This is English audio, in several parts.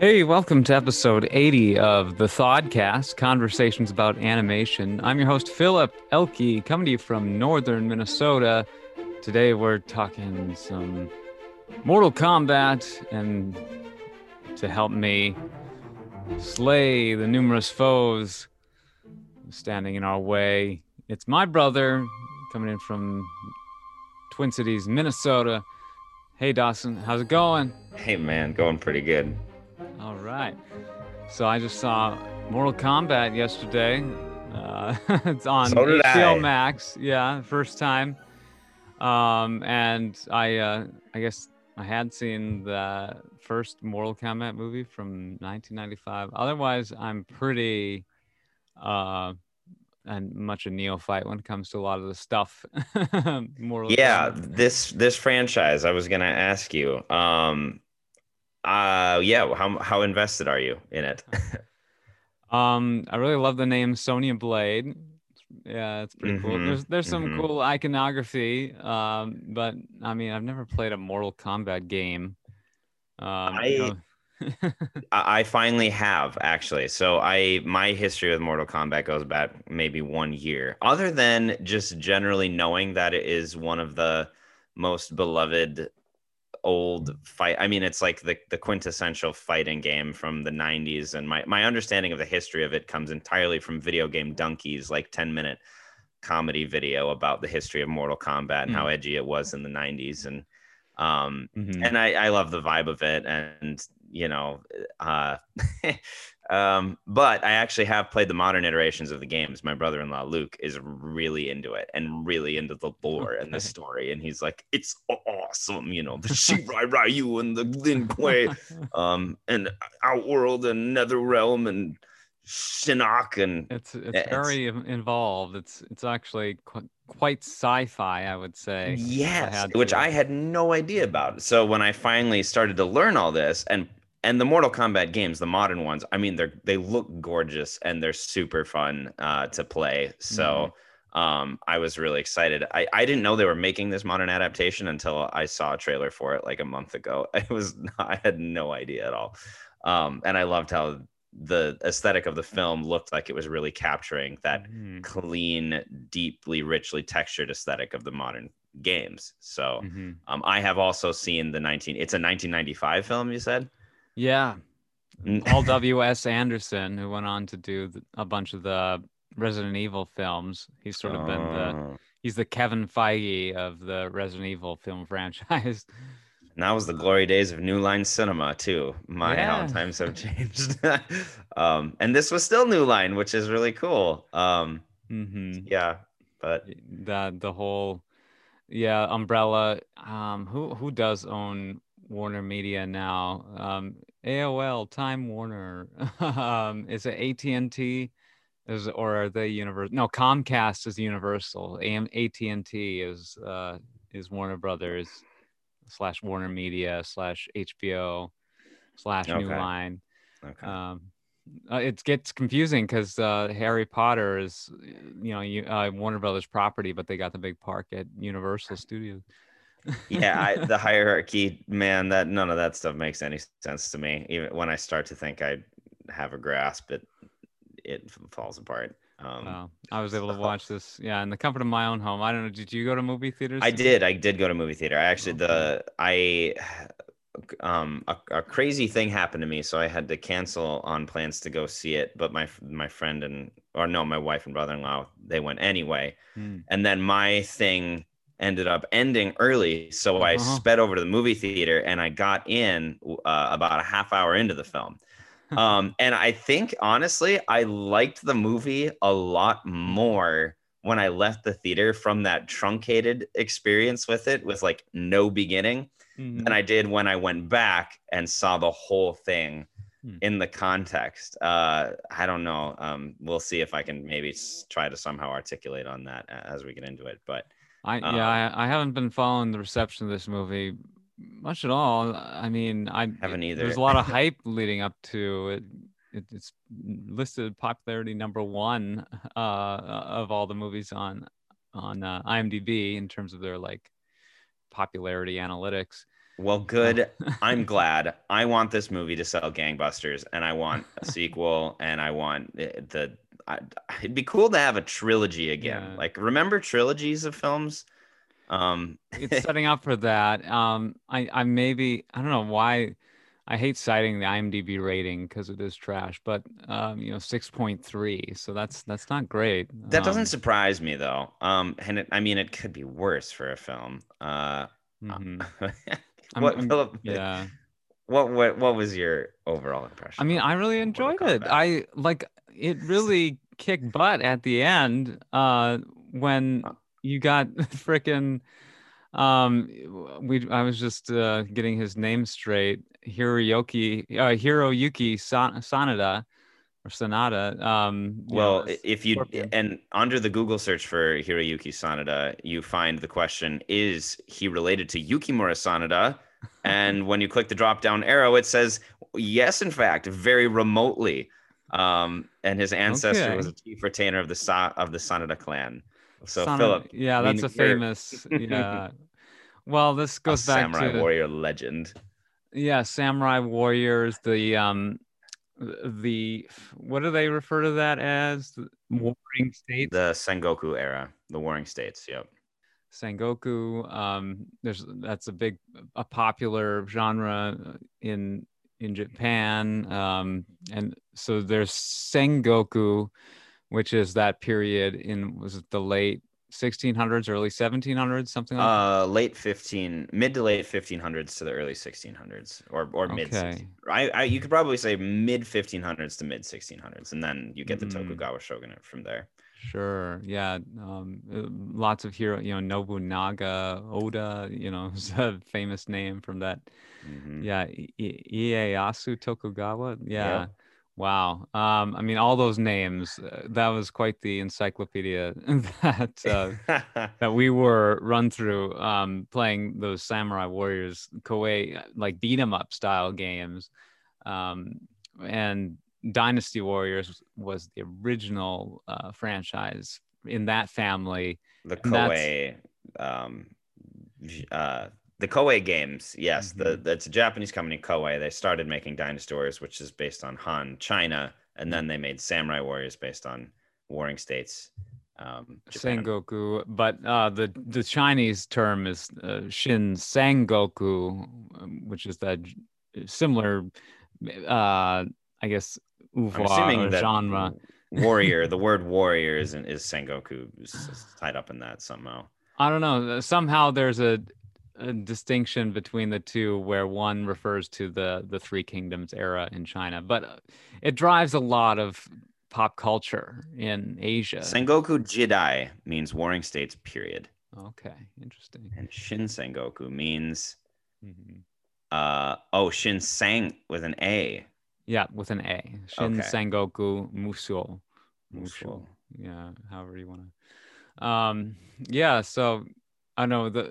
Hey, welcome to episode 80 of the Thodcast, Conversations About Animation. I'm your host, Philip Elke, coming to you from northern Minnesota. Today we're talking some Mortal Kombat, and to help me slay the numerous foes standing in our way, it's my brother coming in from Twin Cities, Minnesota. Hey, Dawson, how's it going? Hey, man, going pretty good. All right. So I just saw Mortal Kombat yesterday. Uh, it's on So HBO I. Max. Yeah, first time. Um, and I, uh, I guess I had seen the first Mortal Kombat movie from 1995. Otherwise, I'm pretty, uh, and much a neophyte when it comes to a lot of the stuff. Mortal Yeah, Kombat. this this franchise, I was gonna ask you. Um, uh, yeah, how how invested are you in it? Um, I really love the name Sonya Blade. Yeah, it's pretty cool. Mhm, There's there's some mhm. cool iconography. Um, but I mean, I've never played a Mortal Kombat game. Um, you know- I I finally have actually. So I my history with Mortal Kombat goes back maybe one year. Other than just generally knowing that it is one of the most beloved old fight. I mean, it's like the the quintessential fighting game from the 90s and my my understanding of the history of it comes entirely from Videogamedunkey's like 10 minute comedy video about the history of Mortal Kombat and how edgy it was in the 90s and um Mhm. and I, I love the vibe of it and you know uh um but i actually have played the modern iterations of the games my brother-in-law luke is really into it and really into the lore and the story and he's like it's awesome you know the shirai ryu and the lin kuei um and outworld and netherrealm and shinnok and it's it's it's- very in- involved. It's it's actually qu- quite sci-fi, I would say. if I Yes, which. I had no idea about. So when I finally started to learn all this, and and the Mortal Kombat games, the modern ones, I mean, they're they look gorgeous and they're super fun uh, to play. So um, I was really excited. I I didn't know they were making this modern adaptation until I saw a trailer for it like a month ago. It was I had no idea at all, um, and I loved how the aesthetic of the film looked like it was really capturing that Mhm, clean, deeply, richly textured aesthetic of the modern games. So mhm. um, I have also seen the 19. It's a 1995 film. You said. Yeah. Mm. Paul W.S. Anderson, who went on to do a bunch of the Resident Evil films. He's sort of been the Oh. he's the Kevin Feige of the Resident Evil film franchise. And that was the glory days of New Line Cinema too. My how times have changed. um, and this was still New Line, which is really cool. Um, hmm yeah, but The the whole yeah umbrella. Um, who who does own Warner Media now? Um, AOL, Time Warner. um, is it AT and T? Is or are they Universal? No, Comcast is Universal. AM AT and T is uh is Warner Brothers slash Warner Media slash HBO slash New Okay. Line. okay. Um, uh, it gets confusing because uh, Harry Potter is, you know, you, uh, Warner Brothers property, but they got the big park at Universal Studios. Yeah I, the hierarchy man that none of that stuff makes any sense to me even when i start to think i have a grasp it it falls apart um I was able to watch this, yeah, in the comfort of my own home. I don't know. Did you go to movie theaters? i did i did go to movie theater i actually the i um a, a crazy thing happened to me so i had to cancel on plans to go see it but my my friend and or no my wife and brother-in-law they went anyway Hmm. and then my thing ended up ending early so i Uh-huh. sped over to the movie theater and i got in uh, about a half hour into the film um and i think honestly i liked the movie a lot more when i left the theater from that truncated experience with it with like no beginning Mhm. than i did when i went back and saw the whole thing Hmm. in the context uh i don't know um we'll see if i can maybe try to somehow articulate on that as we get into it but I um, yeah, I, I haven't been following the reception of this movie much at all. I mean, I Haven't either. There's a lot of hype leading up to it. it. It's listed popularity number one uh, of all the movies on on uh, IMDb in terms of their like popularity analytics. Well, good. I'm glad. I want this movie to sell gangbusters, and I want a sequel, and I want the. the I, it'd be cool to have a trilogy again. Yeah. Like, remember trilogies of films? Um, it's setting up for that. Um, I, I maybe I don't know why I hate citing the IMDb rating because it is trash, but um, you know, six point three. So that's that's not great. that doesn't Um, surprise me though. Um, and it, I mean, it could be worse for a film. Uh, mhm. I'm- what, I'm- Philip? yeah. What, what what was your overall impression? I mean, I really enjoyed it. I like it really kicked butt at the end uh when you got freaking um we I was just uh getting his name straight. Hiroyuki uh Hiroyuki San- Sanada or Sanada. Um Well, if you Scorpion. and under the Google search for Hiroyuki Sanada, you find the question: Is he related to Yukimura Sanada? And when you click the drop down arrow, it says yes, in fact, very remotely. Um, and his ancestor was a chief retainer of the Sa- of the Sanada clan. So Sanada- Philip, yeah, that's a famous yeah. Well, this a goes back to samurai to warrior legend. yeah samurai warriors the um the what do they refer to that as The warring states The Sengoku era, the Warring States. Yep. sengoku um there's that's a big a popular genre in in japan um and so there's sengoku which is that period in was it the late 1600s early 1700s something like Uh, late 15, mid to late 1500s to the early 1600s, or or mid. Okay. I, I you could probably say mid 1500s to mid 1600s, and then you get the Mm. Tokugawa shogunate from there. Sure. Yeah. Um, uh, lots of hero, you know, Nobunaga, Oda, you know, is a famous name from that. Mhm. Yeah. I- Ieyasu Tokugawa. Yeah. Wow. Um, I mean, all those names, uh, that was quite the encyclopedia that, uh, that we were run through um, playing those Samurai Warriors Koei, uh, like beat 'em up style games. Um, and Dynasty Warriors was the original uh, franchise in that family. the Koei, um, uh, the Koei games. Yes, the Mhm. that's a Japanese company, Koei. They started making Dynasty Warriors, which is based on Han, China, and then they made Samurai Warriors based on Warring States. Um, Japan. Sengoku, but uh, the the Chinese term is uh, Shin Sangoku, um, which is that similar, uh, I guess, assuming genre. warrior, the word warrior is is Sengoku is tied up in that somehow. I don't know. Somehow there's a, a distinction between the two, where one refers to the the Three Kingdoms era in China, but uh, it drives a lot of pop culture in Asia. Sengoku Jidai means Warring States, period. okay, interesting. And Shin Sengoku means Mhm. uh oh Shin Sang with an A. Yeah, with an A. Shin Okay. Sengoku Musou. Musou. Musou. Yeah, however you want to. Um, yeah, so I know the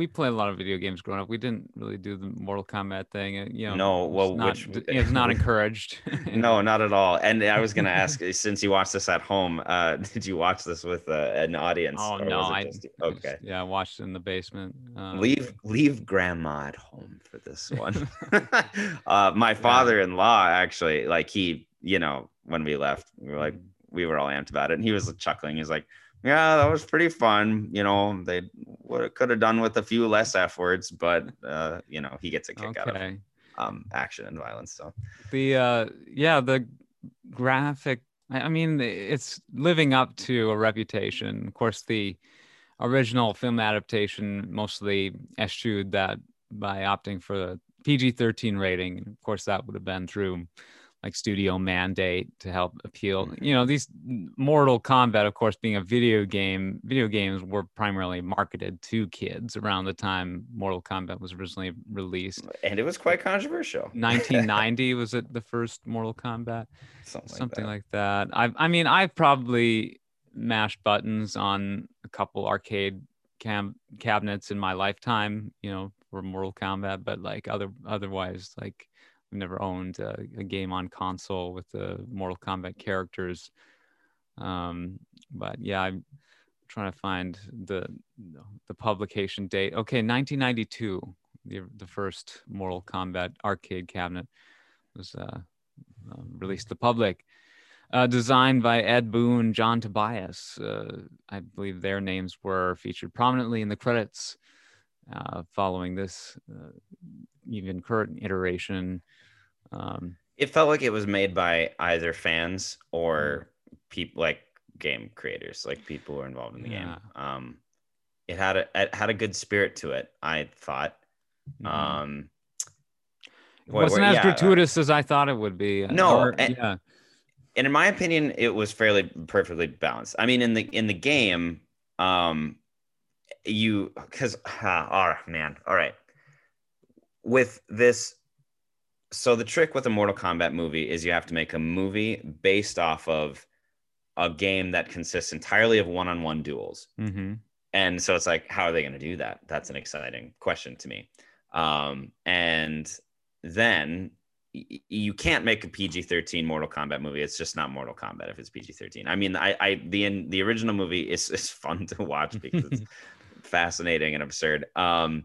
we played a lot of video games growing up. We didn't really do the Mortal Kombat thing. uh, You know, No, it's well, not, which- it's not encouraged. No, not at all. And I was gonna ask, since you watched this at home, uh, did you watch this with uh, an audience? Oh no, I just- okay. yeah, I watched it in the basement. Um, leave leave grandma at home for this one uh my father-in-law actually like he you know when we left we were like Mhm. we were all amped about it and he was chuckling he's like yeah that was pretty fun you know they would could have done with a few less f words but uh you know he gets a kick out of Okay. um action and violence so The uh, yeah, the graphic. I I mean, it's living up to a reputation. Of course, the original film adaptation mostly eschewed that by opting for the PG-13 rating. Of course, that would have been through like studio mandate to help appeal. Mm-hmm. You know, these Mortal Kombat, of course, being a video game, video games were primarily marketed to kids around the time Mortal Kombat was originally released. and it was quite controversial 1990 was it the first Mortal Kombat? something, Something that. like that. I I mean, I've probably mashed buttons on a couple arcade cam cabinets in my lifetime, you know, for Mortal Kombat, but like other otherwise, like I've never owned a, a game on console with the Mortal Kombat characters. Um, but yeah, I'm trying to find the the publication date. Okay, 1992 the the first Mortal Kombat arcade cabinet was uh, uh, released to the public. Uh, designed by Ed Boon, John Tobias. Uh, I believe their names were featured prominently in the credits uh, following this uh, even current iteration. Um, it felt like it was made by either fans or people like game creators, like people who are involved in the Yeah. game. Um, it had a it had a good spirit to it. I thought. mhm. Um, it wasn't as yeah, uh, gratuitous as I thought it would be. No, Or- and- yeah, and in my opinion, it was fairly perfectly balanced. I mean, in the in the game, um, you because ah, oh man, all right, with this. So the trick with a Mortal Kombat movie is you have to make a movie based off of a game that consists entirely of one-on-one duels. hmm And so it's like, how are they going to do that? That's an exciting question to me. Um, and then y- you can't make a PG-13 Mortal Kombat movie. It's just not Mortal Kombat if it's PG-13. I mean, I, I the in, the original movie is is fun to watch because it's fascinating and absurd. Um,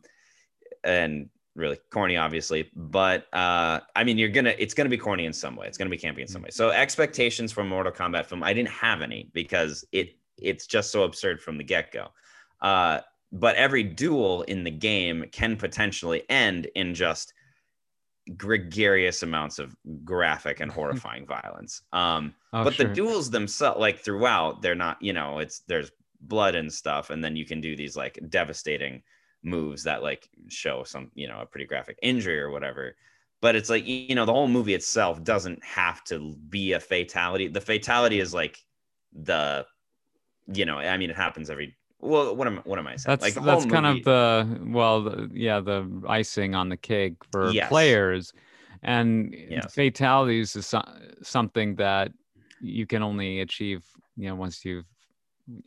and really corny, obviously. But uh, I mean, you're gonna it's gonna be corny in some way. It's gonna be campy in some way. So expectations for Mortal Kombat film, I didn't have any because it it's just so absurd from the get go. Uh, but every duel in the game can potentially end in just gregarious amounts of graphic and horrifying violence. Um, Oh, but sure. the duels themselves, like throughout, they're not, you know, it's there's blood and stuff, and then you can do these like devastating moves that like show some, you know, a pretty graphic injury or whatever. But it's like, you know, the whole movie itself doesn't have to be a fatality. The fatality is like the, you know, I mean, it happens every. Well, what am what am I saying? That's like that's kind movie- of the well, the, yeah, the icing on the cake for Yes. players, and Yes. fatalities is so- something that you can only achieve, you know, once you've,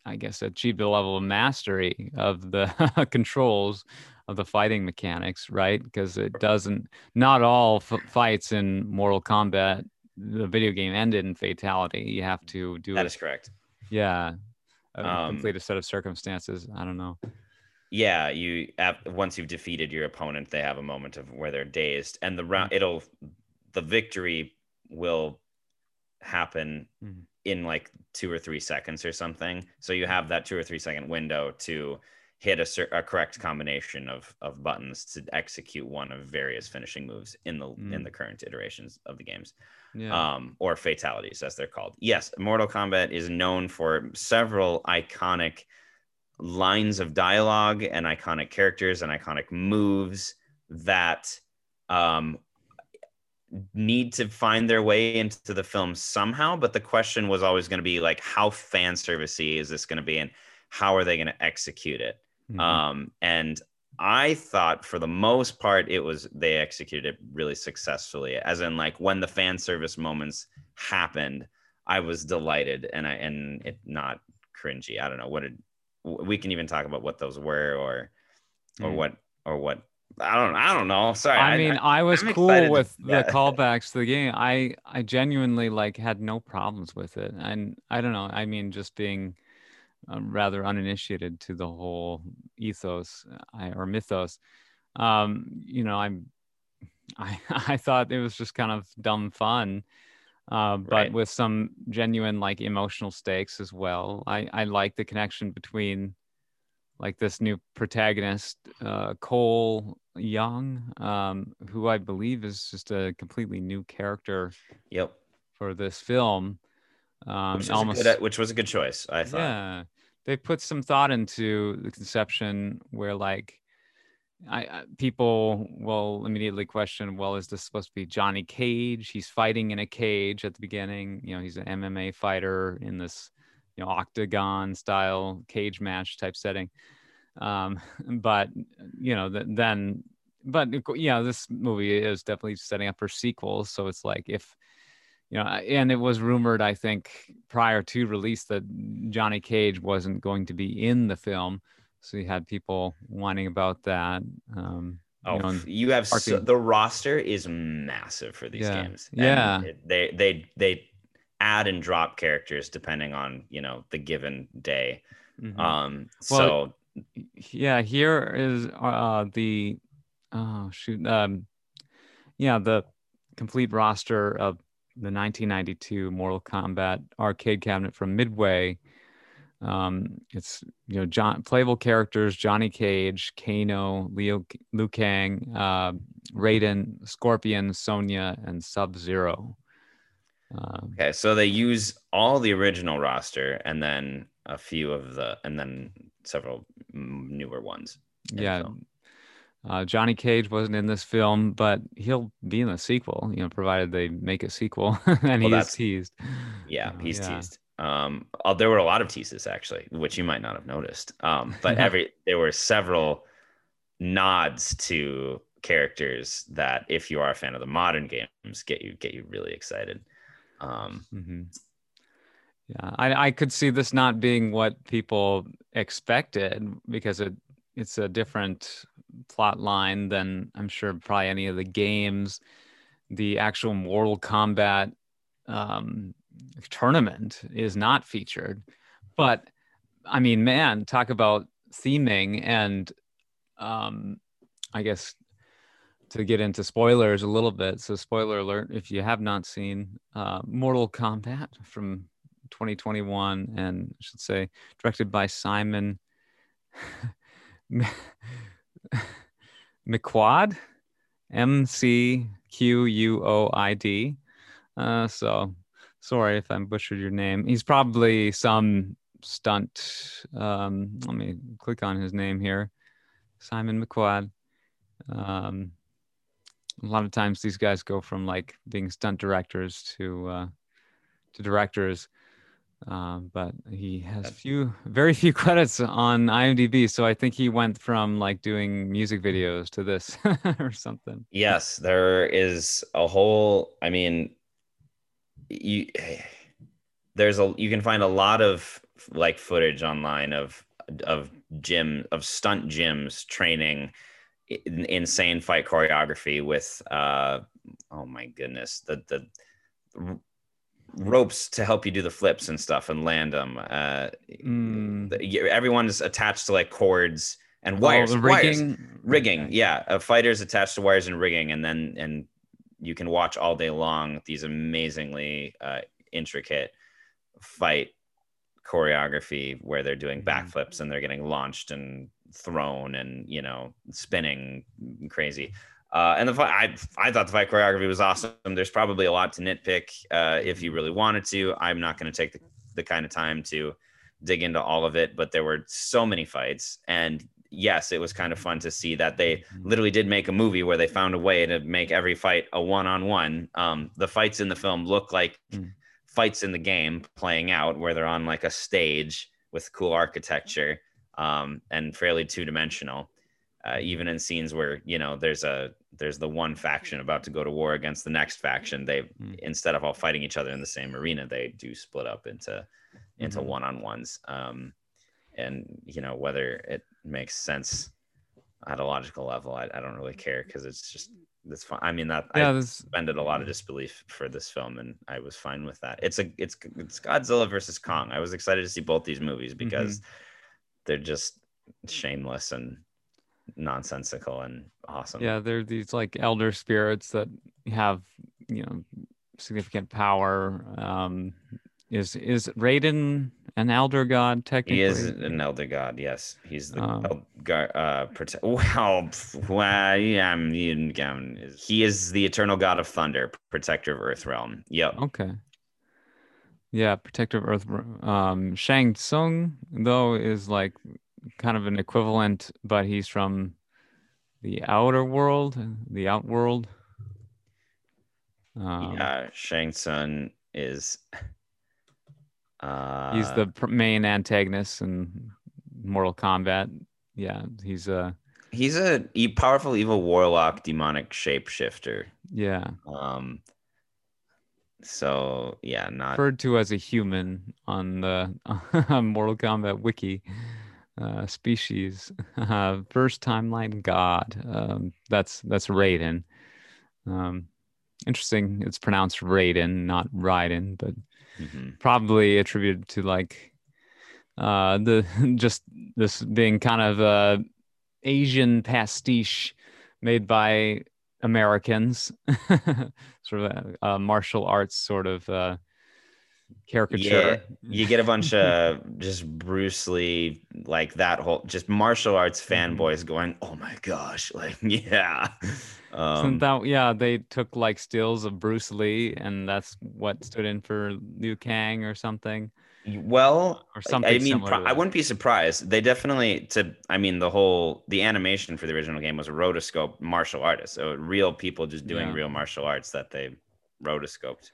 I guess, achieved the level of mastery of the controls of the fighting mechanics, right? Because it doesn't, not all f- fights in Mortal Kombat, the video game ended in fatality. You have to do that it, is correct. yeah, a Um, complete a set of circumstances. I don't know. yeah you once you've defeated your opponent they have a moment of where they're dazed and the round it'll the victory will happen Mhm. In like two or three seconds or something so you have that two or three second window to hit a, cer- a correct combination of of buttons to execute one of various finishing moves in the in Mm. the current iterations of the games Yeah. um, or fatalities, as they're called. Yes, Mortal Kombat is known for several iconic lines of dialogue and iconic characters and iconic moves that um, need to find their way into the film somehow. But the question was always going to be like, how fan servicey is this going to be, and how are they going to execute it? Mhm. Um, and I thought for the most part it was they executed it really successfully. As in, like when the fan service moments happened, I was delighted and I and it not cringy. I don't know what it. We can even talk about what those were or or Mm. what or what I don't I don't know. Sorry. I mean, I, was I'm cool with the callbacks to the game. I I genuinely like had no problems with it, and I don't know. I mean, just being uh, rather uninitiated to the whole ethos I, or mythos. Um, you know, I'm I I thought it was just kind of dumb fun. Uh, but Right. with some genuine like emotional stakes as well. I, I like the connection between like this new protagonist, uh, Cole Young, um, who I believe is just a completely new character Yep. for this film. Um, Which, was almost, a good, which was a good choice. I thought. yeah, they put some thought into the conception where like I, I people will immediately question, well, is this supposed to be Johnny Cage? He's fighting in a cage at the beginning. You know, he's an MMA fighter in this, you know, octagon style cage match type setting. Um, but you know, th- then, but yeah, this movie is definitely setting up for sequels. So it's like if you know, and it was rumored, I think, prior to release that Johnny Cage wasn't going to be in the film. So you had people whining about that. Um, Oh, you know, you have so, the roster is massive for these Yeah. games. Yeah. it- they they they add and drop characters depending on you know the given day. Mhm. Um, Well, so yeah, here is uh, the oh shoot, um, yeah, the complete roster of the 1992 Mortal Kombat arcade cabinet from Midway. Um, it's you know John playable characters: Johnny Cage, Kano, Leo, Liu Kang, uh, Raiden, Scorpion, Sonya, and Sub Zero. Um, okay, so they use all the original roster and then a few of the, and then several newer ones. Yeah. Uh, Johnny Cage wasn't in this film, but he'll be in the sequel, you know, provided they make a sequel and well, he's teased. Yeah, uh, he's yeah. teased. Um, oh, there were a lot of teases actually, which you might not have noticed. Um, but every there were several nods to characters that, if you are a fan of the modern games, get you get you really excited. Um, mm-hmm. Yeah, I, I could see this not being what people expected because it it's a different plot line than I'm sure probably any of the games. The actual Mortal Kombat um, tournament is not featured, but I mean, man, talk about theming and um, I guess to get into spoilers a little bit. So, spoiler alert if you have not seen uh, Mortal Kombat from 2021, and I should say directed by Simon McQuoid, M C Q U O I D. Uh, so, sorry if I butchered your name. He's probably some stunt. Um, let me click on his name here Simon McQuoid. Um, a lot of times these guys go from like being stunt directors to uh, to directors. Um, but he has few very few credits on imdb so i think he went from like doing music videos to this or something. Yes there is a whole i mean you there's a you can find a lot of like footage online of of gym of stunt gyms training insane fight choreography with uh oh my goodness the the ropes to help you do the flips and stuff and land them uh mm. everyone's attached to like cords and wires oh, rigging wires. rigging yeah a fighter's attached to wires and rigging and then and you can watch all day long these amazingly uh, intricate fight choreography where they're doing mm. backflips and they're getting launched and thrown and you know spinning crazy. Uh, and the fight, I, I thought the fight choreography was awesome. There's probably a lot to nitpick uh, if you really wanted to. I'm not going to take the, the kind of time to dig into all of it, but there were so many fights. And yes, it was kind of fun to see that they mm-hmm. literally did make a movie where they found a way to make every fight a one on one. The fights in the film look like mm. Fights in the game playing out, where they're on like a stage with cool architecture um, and fairly two dimensional. Uh, even in scenes where you know there's a there's the one faction about to go to war against the next faction they mm. instead of all fighting each other in the same arena they do split up into into mm-hmm. one-on-ones um, and you know whether it makes sense at a logical level i, I don't really care because it's just it's fine. I mean that yeah, i this... suspended a lot of disbelief for this film and i was fine with that. It's a it's it's godzilla versus kong. I was excited to see both these movies because mm-hmm. they're just shameless and nonsensical and awesome. Yeah, they're these like elder spirits that have you know significant power. Um, is is Raiden an elder god technically? He is an elder god. Yes, he's the um. Uh, prote- well, well, yeah, I'm, he is the eternal god of thunder, protector of Earth realm. Yep. Okay. Yeah, protector of Earth. Um, Shang Tsung though is like kind of an equivalent, but he's from the outer world, the outworld. Um, yeah, Shang Tsung is. Uh, he's the main antagonist in Mortal Kombat. Yeah, he's a. He's a powerful evil warlock, demonic shapeshifter. Yeah. Um, so yeah, not referred to as a human on the Mortal Kombat wiki. Uh, species, uh, first timeline god. Um, that's that's Raiden. Um, interesting. It's pronounced Raiden, not Raiden, but mm-hmm. probably attributed to like uh, the just this being kind of a Asian pastiche made by Americans, sort of a, a, martial arts sort of uh, caricature. Yeah, you get a bunch of just Bruce Lee, like that whole just martial arts mm-hmm. fanboys going, "Oh my gosh!" Like, yeah. Um, that yeah, they took like stills of Bruce Lee, and that's what stood in for Liu Kang or something. Well, or something. I mean, I wouldn't be surprised. They definitely to. I mean, the whole the animation for the original game was a rotoscope martial artist, so real people just doing yeah. real martial arts that they rotoscoped.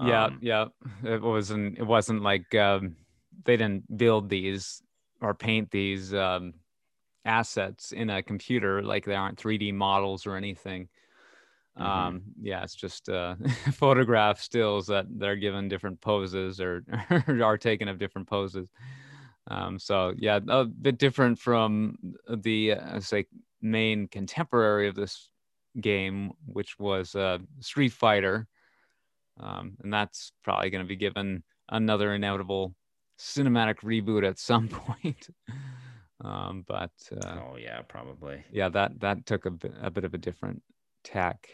Yeah, um, yeah. It wasn't. It wasn't like um, they didn't build these or paint these um, assets in a computer. Like they aren't 3D models or anything. Mm-hmm. Um, yeah, it's just uh, photograph stills that they're given different poses or are taken of different poses. Um, so yeah, a bit different from the uh, say main contemporary of this game, which was uh, Street Fighter, um, and that's probably going to be given another inevitable cinematic reboot at some point. um, but uh, oh yeah, probably. Yeah, that that took a bit, a bit of a different tack.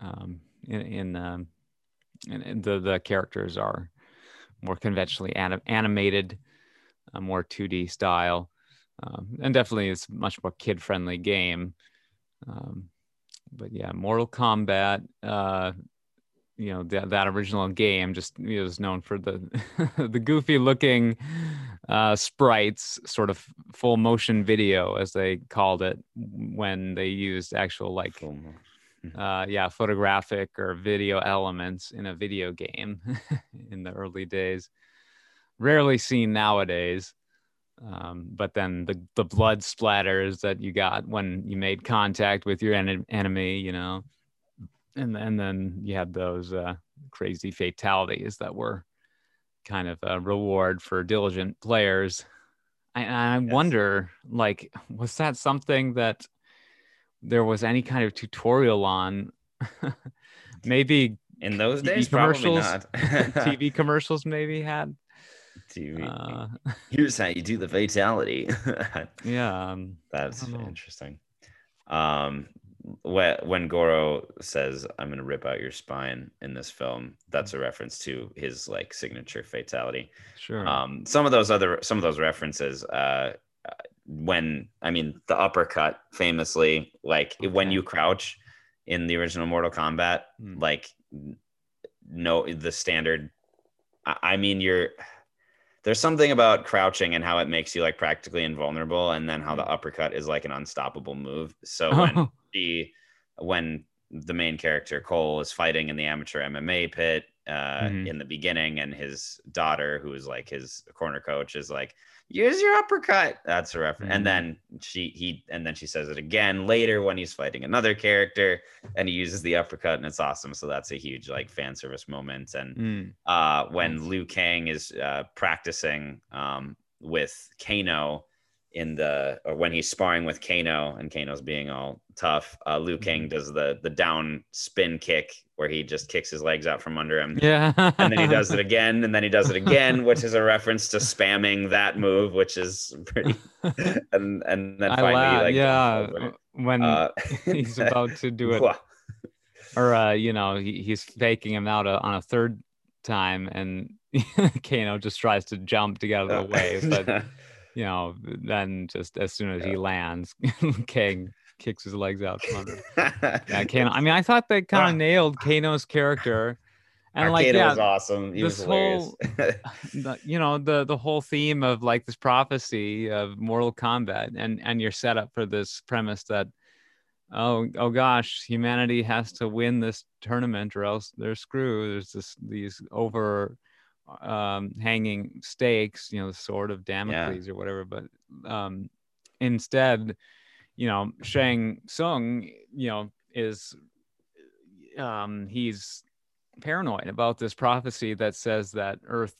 Um, in, in, um, and the the characters are more conventionally anim- animated, a more 2D style, um, and definitely it's much more kid friendly game. Um, but yeah, Mortal Kombat. Uh, you know that that original game just you know, was known for the the goofy looking uh, sprites, sort of full motion video as they called it when they used actual like uh, yeah photographic or video elements in a video game in the early days. Rarely seen nowadays. Um, but then the the blood splatters that you got when you made contact with your en- enemy, you know and and then you had those uh, crazy fatalities that were kind of a reward for diligent players. I, I yes. wonder, like, was that something that there was any kind of tutorial on? maybe in those TV days, commercials, TV commercials maybe had. TV. Uh, Here's how you do the fatality. yeah, um, that's interesting. Um, when Goro says "I'm gonna rip out your spine" in this film, that's a reference to his like signature fatality. Sure. Um, some of those other some of those references, uh, when I mean the uppercut, famously, like okay. when you crouch in the original Mortal Kombat, mm. like no the standard. I, I mean, you're there's something about crouching and how it makes you like practically invulnerable and then how the hmm. uppercut is like an unstoppable move so when the when the main character Cole is fighting in the amateur MMA pit uh, mm-hmm. in the beginning, and his daughter, who is like his corner coach, is like, "Use your uppercut." That's a reference. Mm-hmm. And then she he and then she says it again later when he's fighting another character, and he uses the uppercut, and it's awesome. So that's a huge like fan service moment. And mm. uh, when Liu Kang is uh, practicing um, with Kano in the or when he's sparring with Kano and Kano's being all tough, uh, Liu Kang mm-hmm. does the the down spin kick where he just kicks his legs out from under him. Yeah. and then he does it again, and then he does it again, which is a reference to spamming that move, which is pretty. And and then finally, like yeah, when uh, he's about to do it, or uh, you know, he, he's faking him out a, on a third time, and Kano just tries to jump to get out of the way, but you know, then just as soon as he lands, Kang kicks his legs out from under. yeah, Kano. I mean, I thought they kind of nailed Kano's character. And like, yeah, was awesome. He this whole, the, you know, the the whole theme of like this prophecy of Mortal Kombat, and and you're set up for this premise that, oh oh gosh, humanity has to win this tournament or else they're screwed. There's this these over um, hanging stakes, you know, the sword of Damocles yeah. or whatever. But um, instead, you know, Shang Tsung, you know, is um, he's paranoid about this prophecy that says that Earth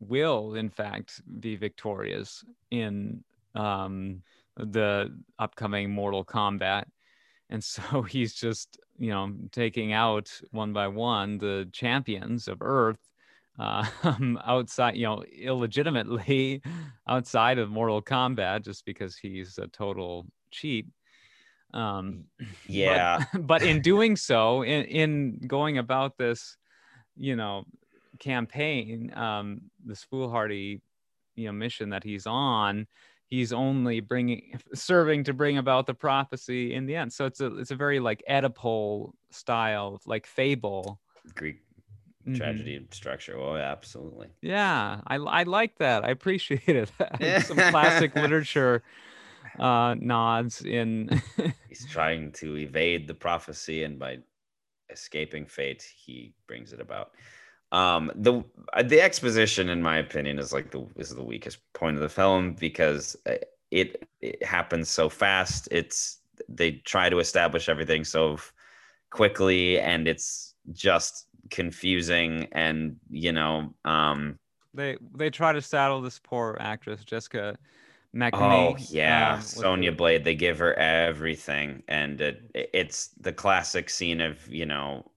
will, in fact, be victorious in um, the upcoming Mortal Kombat. And so he's just, you know, taking out one by one the champions of Earth uh, outside, you know, illegitimately outside of Mortal Kombat just because he's a total cheat. Um, Yeah. But, but in doing so, in, in going about this, you know, campaign, um, this foolhardy, you know, mission that he's on, he's only bringing, serving to bring about the prophecy in the end. So it's a, it's a very like Oedipal style, like fable. Greek Mhm. tragedy structure. Oh, absolutely. Yeah, I, I like that. I appreciate it. Some classic literature uh, nods in. He's trying to evade the prophecy, and by escaping fate, he brings it about. Um, the uh, the exposition, in my opinion, is like the is the weakest point of the film because uh, it, it happens so fast. It's they try to establish everything so quickly, and it's just confusing. And you know, um, they they try to saddle this poor actress Jessica McNamee. Oh yeah, um, with Sonya Blade. They give her everything, and it, it's the classic scene of you know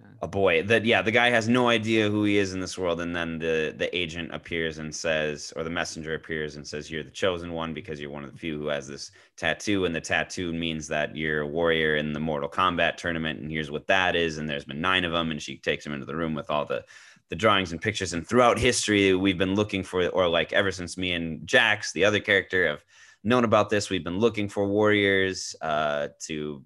Yeah. a boy that yeah the guy has no idea who he is in this world, and then the the agent appears and says, or the messenger appears and says, "You're the chosen one because you're one of the few who has this tattoo, and the tattoo means that you're a warrior in the Mortal Kombat tournament, and here's what that is." And there's been nine of them, and she takes him into the room with all the the drawings and pictures. And throughout history, we've been looking for, or like ever since me and Jax, the other character, have known about this. We've been looking for warriors uh, to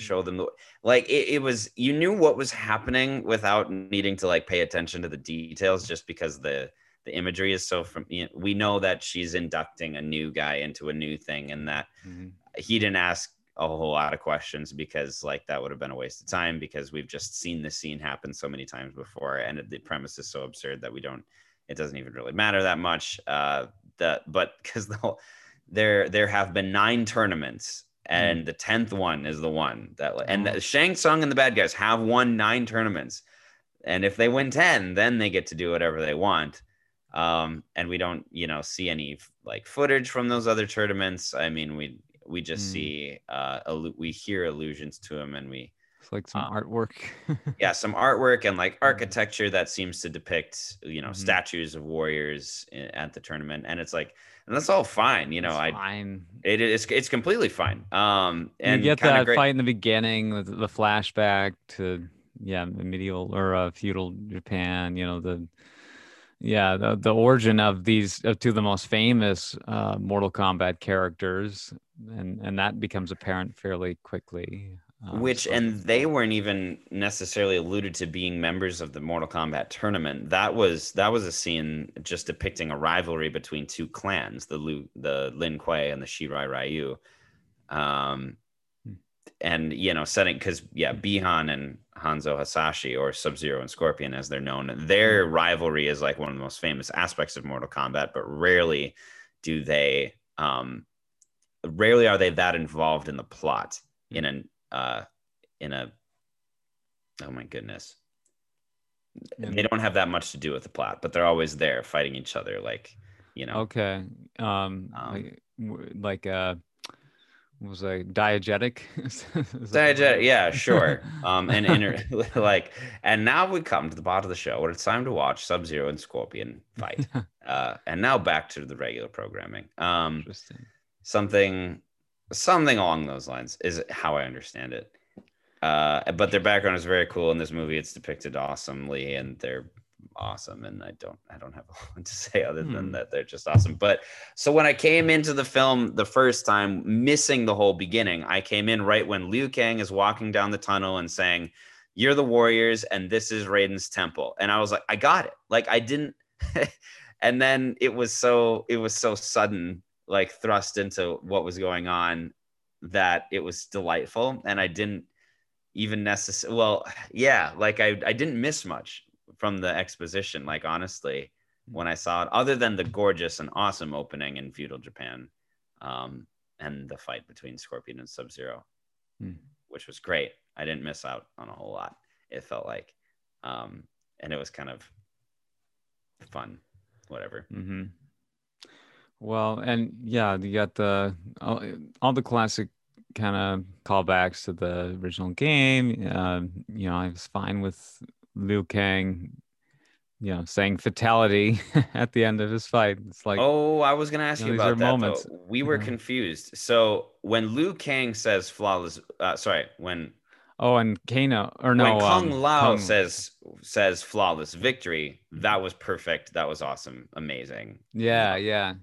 show them the like it, it was you knew what was happening without needing to like pay attention to the details just because the the imagery is so from you know, we know that she's inducting a new guy into a new thing and that Mhm. he didn't ask a whole lot of questions because like that would have been a waste of time because we've just seen this scene happen so many times before and the premise is so absurd that we don't it doesn't even really matter that much uh that but because the whole there there have been nine tournaments and the 10th one is the one that and Oh. Shang Tsung and the bad guys have won nine tournaments and if they win 10 then they get to do whatever they want um and we don't you know see any like footage from those other tournaments i mean we we just Mm. see uh allu- we hear allusions to them and we It's like some Uh, artwork. yeah some artwork and like architecture that seems to depict you know Mhm. statues of warriors i- at the tournament and it's like and that's all fine you know It's i fine. it is it's completely fine um you and get that great- fight in the beginning with the flashback to yeah the medieval or uh, feudal Japan. You know the yeah the, the origin of these of two of the most famous uh, Mortal Kombat characters, and and that becomes apparent fairly quickly. Um, which so- and they weren't even necessarily alluded to being members of the Mortal Kombat tournament. That was that was a scene just depicting a rivalry between two clans, the Lu, the Lin Kuei and the Shirai Ryu. Um, Hmm. and you know, setting because yeah, Bi-Han and Hanzo Hasashi or Sub Zero and Scorpion, as they're known, Hmm. their rivalry is like one of the most famous aspects of Mortal Kombat. But rarely do they, um, rarely are they that involved in the plot in an uh, in a oh my goodness Yeah. they don't have that much to do with the plot but they're always there fighting each other like you know Okay. Um, Um, like, like uh, was I diegetic? Is that the Diegetic, yeah sure um and inter- like and now we come to the bottom of the show where it's time to watch sub zero and scorpion fight uh and now back to the regular programming um Interesting. something something along those lines is how i understand it. Uh but their background is very cool in this movie. It's depicted awesomely and they're awesome. And i don't i don't have a lot to say other than Hmm. that they're just awesome. But so when i came into the film the first time missing the whole beginning i came in right when liu kang is walking down the tunnel and saying you're the warriors and this is raiden's temple. And i was like i got it. Like i didn't and then it was so it was so sudden like thrust into what was going on that it was delightful. And i didn't even necessarily well yeah like I, I didn't miss much from the exposition like honestly when i saw it other than the gorgeous and awesome opening in feudal japan um, and the fight between scorpion and sub-zero Hmm. which was great. I didn't miss out on a whole lot it felt like. Um, and it was kind of fun whatever. Hmm Well, and yeah, you got the all, all the classic kind of callbacks to the original game. Um, you know, I was fine with Liu Kang you know, saying fatality at the end of his fight. It's like, oh, I was gonna ask you you, know, are about that. moments, Though. We were you know. confused. So when Liu Kang says flawless, uh, sorry, when oh, and Kano or no, when Kung um, Lao Kung- says says flawless victory, that was perfect. That was awesome, amazing. yeah, yeah,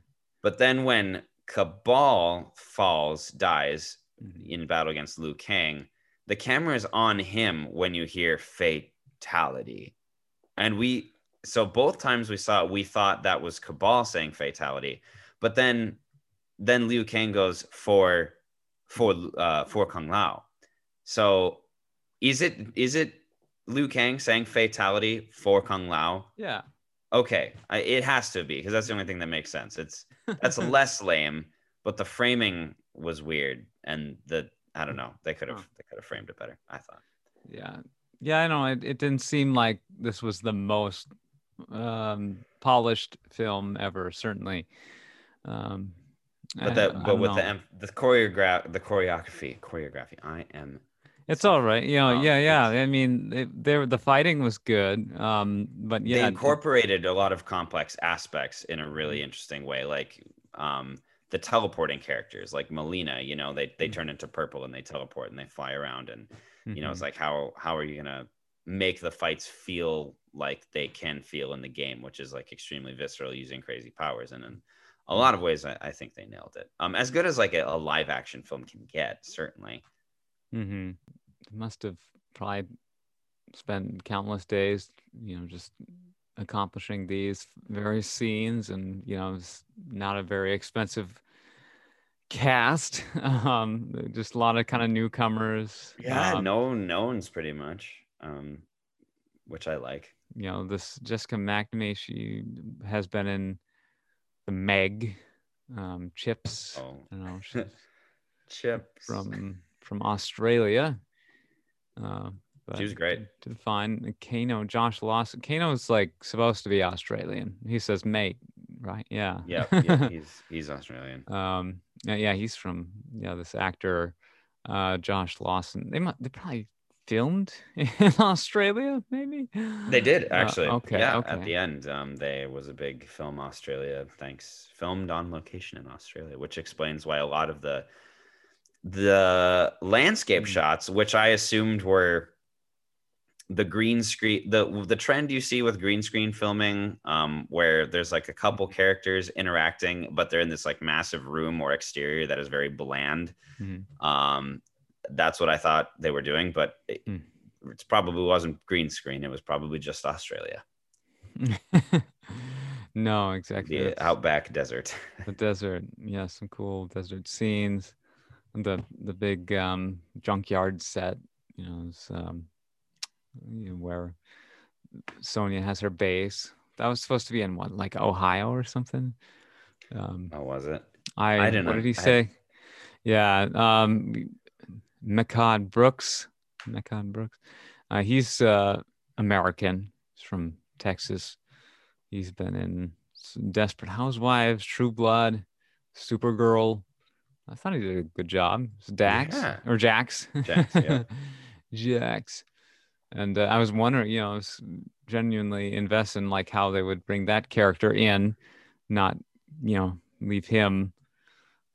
But then when Cabal falls, dies Mhm. in battle against Liu Kang, the camera is on him when you hear fatality. And we, so both times we saw it, we thought that was Cabal saying fatality. But then, then Liu Kang goes for, for, uh, for Kung Lao. So is it, is it Liu Kang saying fatality for Kung Lao? yeah. Okay, I, it has to be because that's the only thing that makes sense. It's that's less lame, but the framing was weird, and the I don't know they could have they could have framed it better. I thought. Yeah. Yeah, I know. It, it didn't seem like this was the most um, polished film ever, certainly. Um, But that I but with the know. em- the choreograph the choreography choreography I am it's all right. You know, um, yeah, yeah. I mean, it, there the fighting was good. Um, but yeah, they incorporated a lot of complex aspects in a really Mm-hmm. interesting way, like um the teleporting characters, like Mileena. You know, they they Mhm. turn into purple and they teleport and they fly around and you know mhm. it's like how how are you gonna make the fights feel like they can feel in the game which is like extremely visceral using crazy powers and in a lot of ways i, I think they nailed it um as good as like a, a live action film can get certainly Mm-hmm. Must have probably spent countless days, you know, just accomplishing these various scenes, and you know, it's not a very expensive cast. Um, just a lot of kind of newcomers. yeah um, no knowns pretty much um which i like You know, this Jessica McNamee, she has been in the Meg, um, Chips. oh I know. Chips from from Australia. Uh, but was great. Did, did fine. Kano, Josh Lawson. Kano's like supposed to be Australian. He says mate, right? Yeah. yeah, yeah he's he's australian um. Yeah, yeah, he's from yeah this actor, uh, Josh Lawson. They might they probably filmed in Australia, maybe. They did Uh, actually. okay. Yeah. Okay. At the end, um, there was a big film Australia. Thanks, filmed on location in Australia, which explains why a lot of the the landscape Mm. shots, which I assumed were the green screen, the the trend you see with green screen filming, um, where there's like a couple Mm-hmm. characters interacting, but they're in this like massive room or exterior that is very bland. Mhm. Um, that's what I thought they were doing, but it, Mm. it probably wasn't green screen. It was probably just Australia, no, exactly. the outback desert. the desert yeah some cool desert scenes the the big um junkyard set you know is, um you know, where sonya has her base. That was supposed to be in what like ohio or something? Um Oh, was it? i, I didn't what know. did he I- say? Yeah um mehcad brooks mehcad brooks. Uh, he's uh american. He's from texas. He's been in desperate housewives true blood supergirl i thought he did a good job dax Yeah. or jax Jax, yeah. jax and uh, i was wondering you know genuinely invest in like how they would bring that character in not you know leave him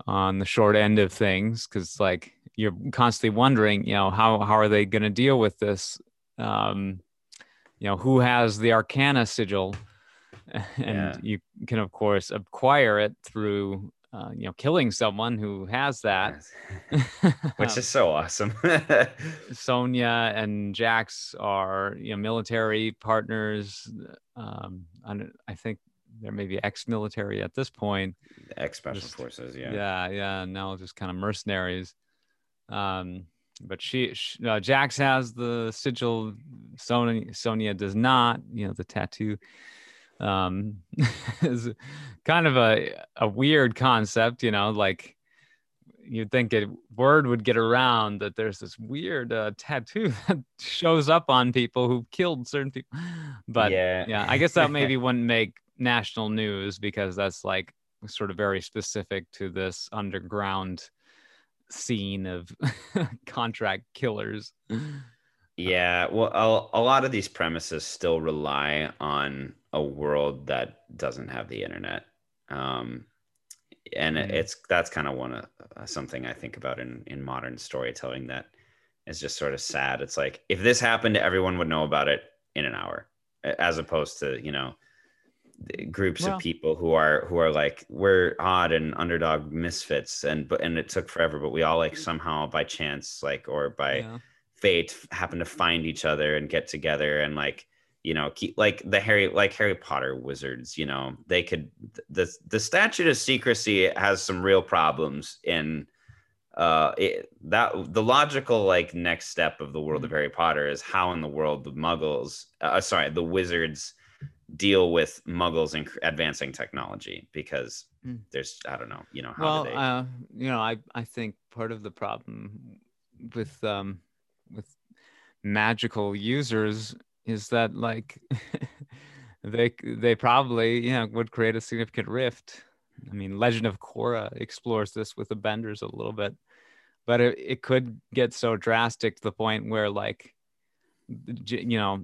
on the short end of things because like you're constantly wondering you know how how are they going to deal with this um you know who has the arcana sigil and Yeah. you can of course acquire it through uh, you know killing someone who has that Which is so awesome. Sonya and Jax are you know military partners. Um, and I think they're maybe ex-military at this point. Ex special Just- forces, Yeah, yeah. yeah. now just kind of mercenaries. Um, but she, sh uh, Jax has the sigil. Sonya, Sonya does not. You know the tattoo. Um, is kind of a a weird concept. You know, like you'd think a word would get around that there's this weird uh, tattoo that shows up on people who've killed certain people. But yeah, yeah, I guess that maybe wouldn't make national news because that's like sort of very specific to this underground scene of contract killers. Yeah, well, a, a lot of these premises still rely on a world that doesn't have the internet. Um, and Mm. it's that's kind of one of uh, something I think about in in modern storytelling that is just sort of sad. It's like if this happened, everyone would know about it in an hour, as opposed to you know groups Well- of people who are who are like we're odd and underdog misfits and but and it took forever but we all like somehow by chance like or by Yeah. fate happen to find each other and get together and like you know keep like the harry like harry potter wizards you know they could the the statute of secrecy has some real problems in uh it, that the logical like next step of the world of harry potter is how in the world the muggles uh, sorry the wizards deal with muggles and advancing technology because Hmm. there's i don't know you know how well, do they uh, you know, I I think part of the problem with um with magical users is that like they they probably you know would create a significant rift. I mean, Legend of Korra explores this with the Benders a little bit, but it, it could get so drastic to the point where like you know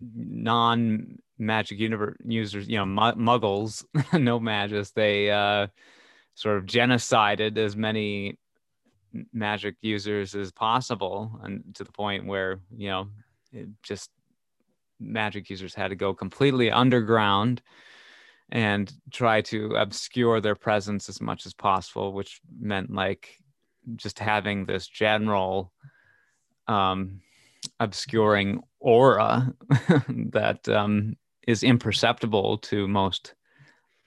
non magic universe users you know mu- muggles no-majs they uh sort of genocided as many magic users as possible and to the point where you know it just magic users had to go completely underground and try to obscure their presence as much as possible which meant like just having this general um obscuring aura that um is imperceptible to most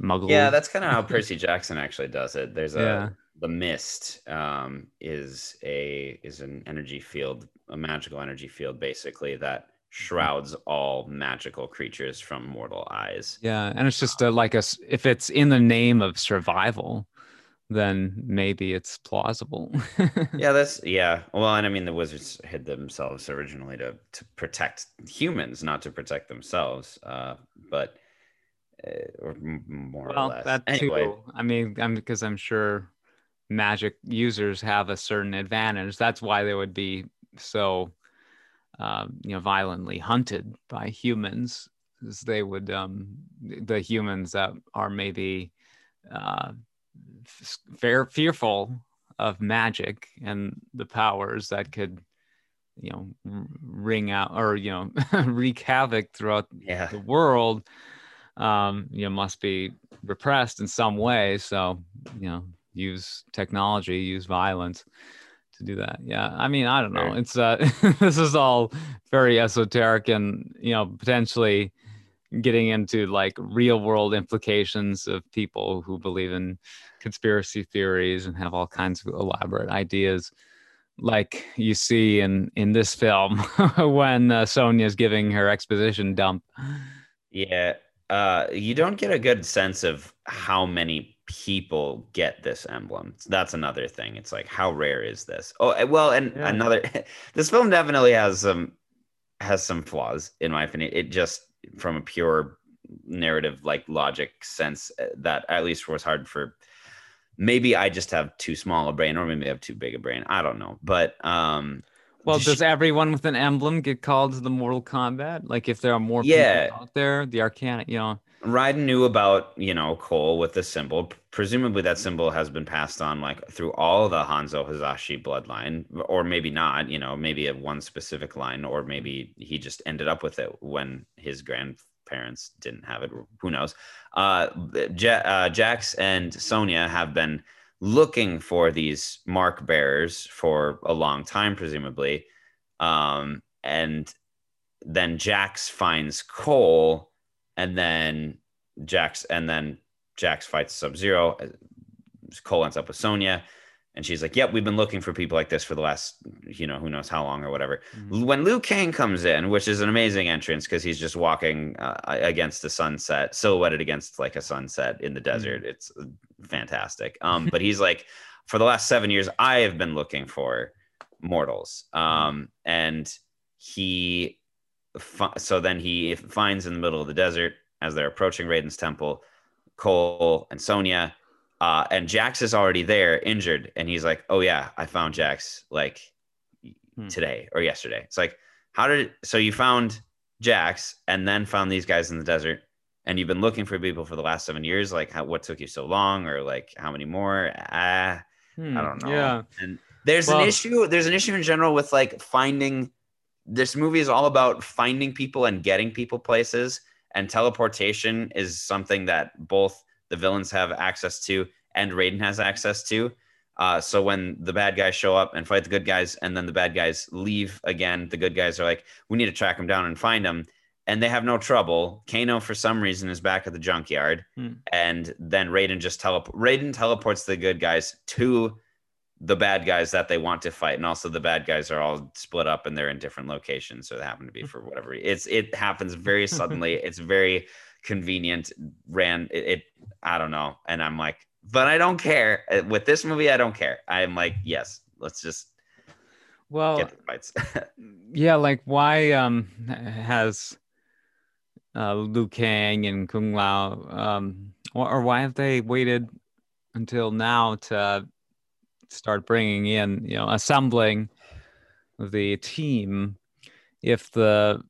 muggles Yeah, that's kind of how Percy Jackson actually does it. There's a Yeah. the mist um, is a is an energy field, a magical energy field, basically that shrouds all magical creatures from mortal eyes. Yeah, and it's just a, like a if it's in the name of survival, then maybe it's plausible. Yeah, that's yeah. Well, and I mean the wizards hid themselves originally to to protect humans, not to protect themselves. Uh, but uh, or more or well, less. that anyway, too. I mean, I'm because I'm sure magic users have a certain advantage. That's why they would be so, um, you know, violently hunted by humans, as they would um, the humans that are maybe uh, fair fearful of magic and the powers that could you know ring out or you know wreak havoc throughout yeah. the world um you know must be repressed in some way so you know use technology use violence to do that yeah i mean i don't know Sure. it's uh this is all very esoteric and you know potentially getting into like real world implications of people who believe in conspiracy theories and have all kinds of elaborate ideas like you see in in this film when uh, Sonya's giving her exposition dump Yeah. Uh, you don't get a good sense of how many people get this emblem. That's another thing. It's like how rare is this? Oh, eh, well, and Yeah. another this film definitely has some has some flaws in my opinion. It just from a pure narrative like logic sense eh, that at least was hard for maybe I just have too small a brain or maybe I have too big a brain. I don't know. But um Well, does everyone with an emblem get called to the Mortal Kombat? Like, if there are more Yeah. people out there, the Arcana, you know, Raiden knew about, you know, Cole with the symbol. Presumably that symbol has been passed on like through all the Hanzo Hasashi bloodline, or maybe not, you know, maybe at one specific line, or maybe he just ended up with it when his grandparents didn't have it. Who knows? Uh, uh, Jax and Sonya have been looking for these mark bearers for a long time, presumably. Um, and then Jax finds Cole and then Jax and then Jax fights Sub Zero. Cole ends up with Sonya, and she's like, "Yep, we've been looking for people like this for the last, you know, who knows how long or whatever." Mhm. When Liu Kang comes in, which is an amazing entrance because he's just walking uh, against the sunset, silhouetted against like a sunset in the desert. It's fantastic. Um, but he's like, for the last seven years, I have been looking for mortals. Um, and he so then he finds in the middle of the desert as they're approaching Raiden's temple, Cole and Sonya. uh, and Jax is already there, injured, and he's like, "Oh yeah, I found Jax like Hmm. today or yesterday." It's like, how did so you found Jax and then found these guys in the desert and you've been looking for people for the last seven years like how, what took you so long or like how many more ah Hmm, i don't know Yeah. and there's Well- an issue there's an issue in general with like finding this movie is all about finding people and getting people places and teleportation is something that both the villains have access to and Raiden has access to. Uh, so when the bad guys show up and fight the good guys, and then the bad guys leave again, the good guys are like, "We need to track them down and find them," and they have no trouble. Kano, for some reason, is back at the junkyard, Hmm. and then Raiden just teleport. Raiden teleports the good guys to the bad guys that they want to fight, and also the bad guys are all split up and they're in different locations, so they happen to be for whatever. It's it happens very suddenly. it's very convenient. Ran it, it. I don't know, and I'm like, but I don't care. Uh, With this movie, I don't care. I'm like, yes, let's just Well, get the fights. yeah, like why um has uh Liu Kang and Kung Lao um or, or why have they waited until now to start bringing in, you know, assembling the team if the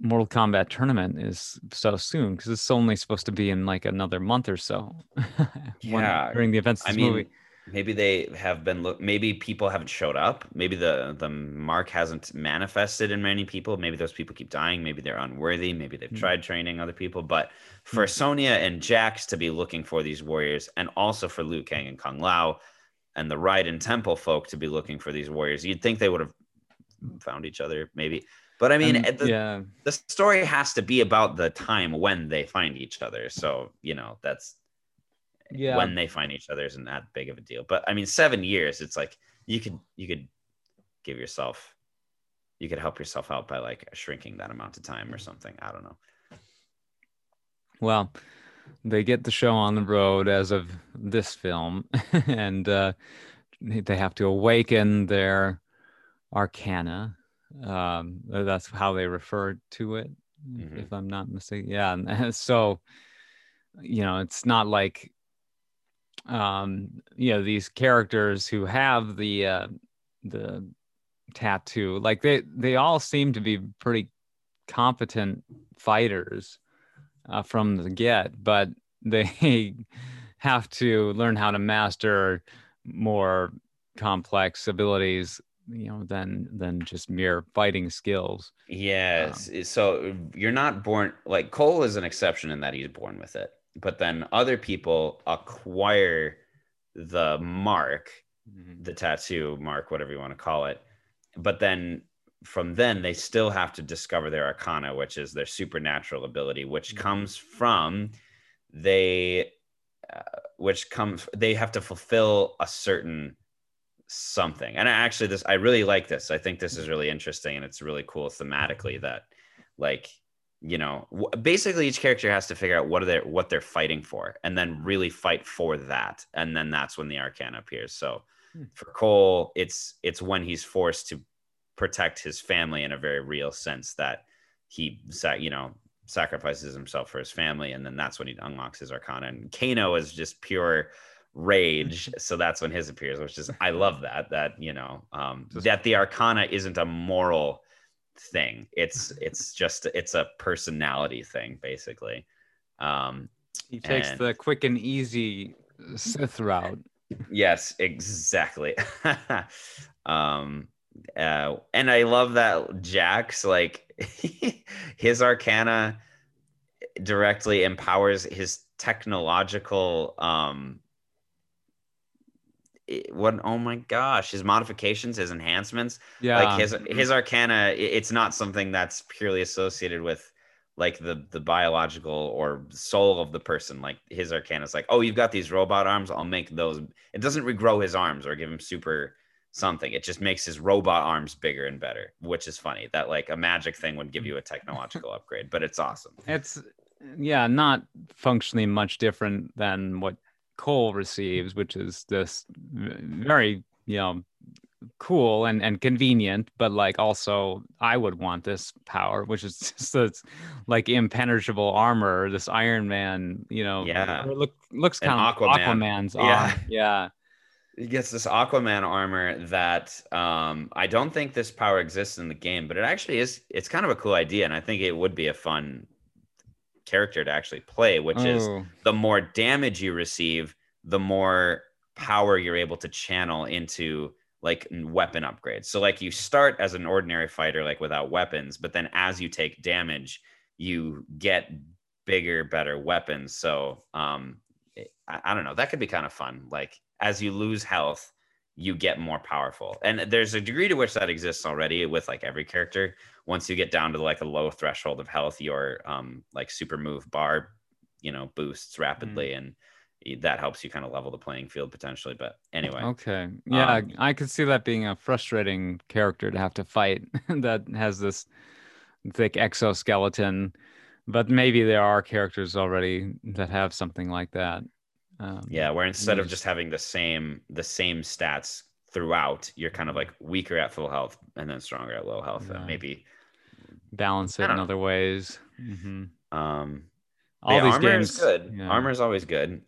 Mortal Kombat tournament is so soon because it's only supposed to be in like another month or so. when- Yeah, during the events of I mean, movie. maybe they have been look. Maybe people haven't showed up. Maybe the the mark hasn't manifested in many people. Maybe those people keep dying. Maybe they're unworthy. Maybe they've Hmm. tried training other people. But for Sonya and Jax to be looking for these warriors, and also for Liu Kang and Kung Lao, and the Raiden Temple folk to be looking for these warriors, you'd think they would have found each other. Maybe. But I mean, And- the, yeah, the story has to be about the time when they find each other. So you know that's yeah. when they find each other isn't that big of a deal. But I mean, seven years, it's like you could you could give yourself you could help yourself out by like shrinking that amount of time or something. I don't know. Well, they get the show on the road as of this film, and uh, they have to awaken their arcana. Um, that's how they refer to it, Mhm. if I'm not mistaken. Yeah, and so you know, it's not like um, you know these characters who have the uh, the tattoo. Like they they all seem to be pretty competent fighters uh, from the get, but they have to learn how to master more complex abilities, you know, than than just mere fighting skills. Yes. so you're not born like Cole is an exception in that he's born with it. But then other people acquire the mark the tattoo mark, whatever you want to call it. But then from then, they still have to discover their arcana, which is their supernatural ability, which Mhm. comes from they, uh, which comes they have to fulfill a certain something. And I actually, this I really like this. I think this is really interesting, and it's really cool thematically that, like, you know, w- basically each character has to figure out what are they what they're fighting for, and then really fight for that, and then that's when the arcana appears. So Hmm. for Cole, it's it's when he's forced to protect his family in a very real sense that he you know sacrifices himself for his family and then that's when he unlocks his arcana and Kano is just pure rage so that's when his appears which is I love that that you know um that the arcana isn't a moral thing it's it's just it's a personality thing basically um He takes And- the quick and easy Sith route. Yes, exactly. um uh and I love that Jax like his arcana directly empowers his technological um what oh my gosh his modifications his enhancements. Yeah, like his his arcana it's not something that's purely associated with like the the biological or soul of the person. Like his arcana is like oh you've got these robot arms i'll make those. It doesn't regrow his arms or give him super something it just makes his robot arms bigger and better which is funny that like a magic thing would give you a technological upgrade but it's awesome It's yeah, not functionally much different than what Cole receives, which is this very you know cool and and convenient, but like also I would want this power, which is just this like impenetrable armor, this Iron Man, you know, Yeah. look looks And kind of Aquaman. Aquaman's Yeah. arm, yeah. He gets this Aquaman armor that um, I don't think this power exists in the game, but it actually is. It's kind of a cool idea, and I think it would be a fun character to actually play. Which is Oh, the more damage you receive, the more power you're able to channel into like weapon upgrades. So like you start as an ordinary fighter like without weapons, but then as you take damage, you get bigger, better weapons. So um I, I don't know, that could be kind of fun. Like as you lose health, you get more powerful. And there's a degree to which that exists already with like every character. Once you get down to like a low threshold of health, your um like super move bar, you know, boosts rapidly and that helps you kind of level the playing field potentially. But anyway, Okay. Yeah, Um, I could see that being a frustrating character to have to fight that has this thick exoskeleton. But maybe there are characters already that have something like that. Um, yeah, where instead of just having the same the same stats throughout, you're kind of like weaker at full health and then stronger at low health. Yeah. And maybe balance it in other ways. hmm um All the these armor games, is good. yeah. Armor is always good.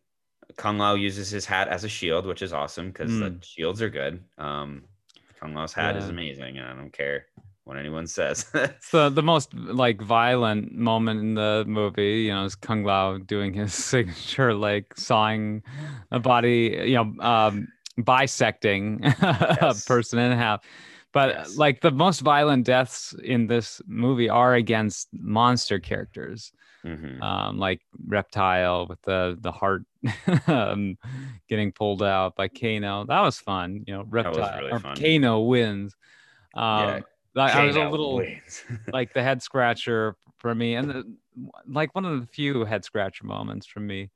Kung Lao uses his hat as a shield, which is awesome because the Mm. shields are good. Um, Kung Lao's hat is amazing, and I don't care what anyone says. It's the most like violent moment in the movie, you know, is Kung Lao doing his signature like sawing a body, you know, um, bisecting a person in half. But Yes. like the most violent deaths in this movie are against monster characters, Mhm. um, like Reptile with the the heart um, getting pulled out by Kano. That was fun, you know. was Reptile really fun. Kano wins. Um, I, I was a little like the head scratcher for me and the, like one of the few head scratcher moments for me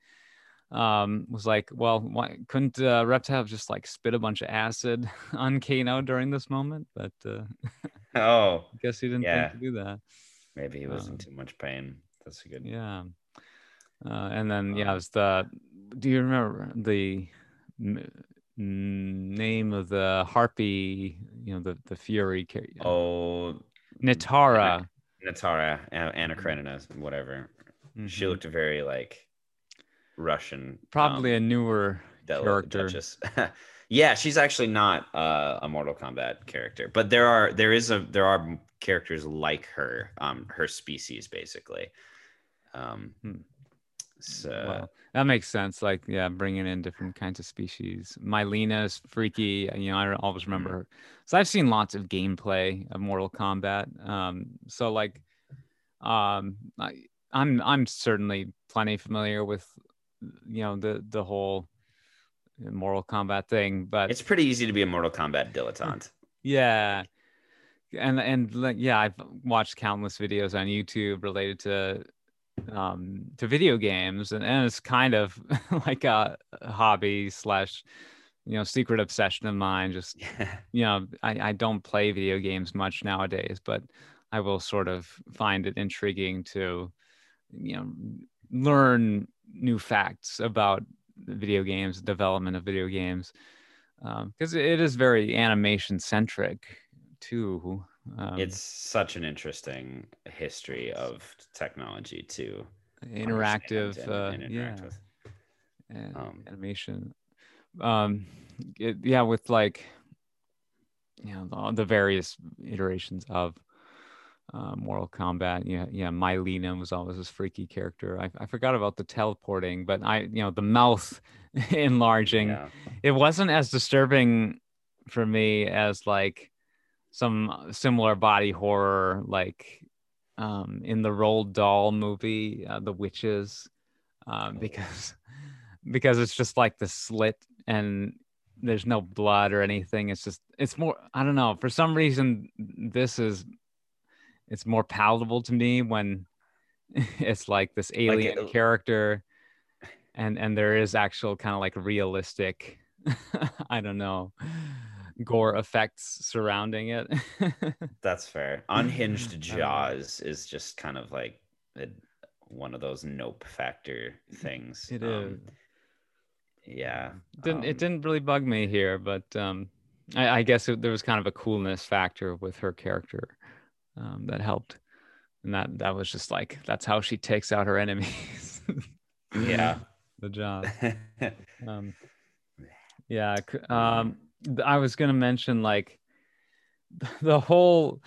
um was like well why couldn't uh, reptile just like spit a bunch of acid on kano during this moment but uh oh, i guess he didn't Yeah. think to do that maybe he was in Um, too much pain. That's a good. yeah uh, and then yeah it Um, was the do you remember the name of the harpy you know the the fury ca- Oh, nitara Nitara, A- Anna Karenina, whatever. She Mhm. looked very like Russian. probably um, a newer Del- character. Yeah, she's actually not uh, a Mortal Kombat character, but there are there is a there are characters like her, um, her species basically. Um, Hmm. So that makes sense. Like, yeah, bringing in different kinds of species. Mileena is freaky. You know, I always remember Mm-hmm. her. So I've seen lots of gameplay of Mortal Kombat. Um, so like, um, I, I'm I'm certainly plenty familiar with, you know, the the whole Mortal Kombat thing. But it's pretty easy to be a Mortal Kombat dilettante. yeah. And and like yeah, I've watched countless videos on YouTube related to um to video games and, and it's kind of like a hobby slash you know secret obsession of mine just you know I, I don't play video games much nowadays but i will sort of find it intriguing to you know learn new facts about video games development of video games because it is very animation centric too um, it's such an interesting history of technology to interactive understand uh, and- and yeah with. and Um, animation um it, yeah with like you know the, the various iterations of uh, Mortal Kombat. Yeah, yeah. Mileena was always this freaky character. I, I forgot about the teleporting, but I, you know, the mouth enlarging. Yeah. It wasn't as disturbing for me as like some similar body horror, like um, in the Roald Dahl movie, uh, The Witches, um, Oh. because because it's just like the slit and there's no blood or anything. It's just it's more. I don't know. For some reason, this is it's more palatable to me when it's like this alien it- character and and there is actual kind of like realistic i don't know gore effects surrounding it That's fair. Unhinged I don't know. Jaws is just kind of like a, one of those nope factor things. It Um, Yeah. didn't um, it didn't really bug me here but um i, I guess it, there was kind of a coolness factor with her character um, that helped and that that was just like that's how she takes out her enemies Yeah. the job um Yeah. Um, I was gonna mention like the whole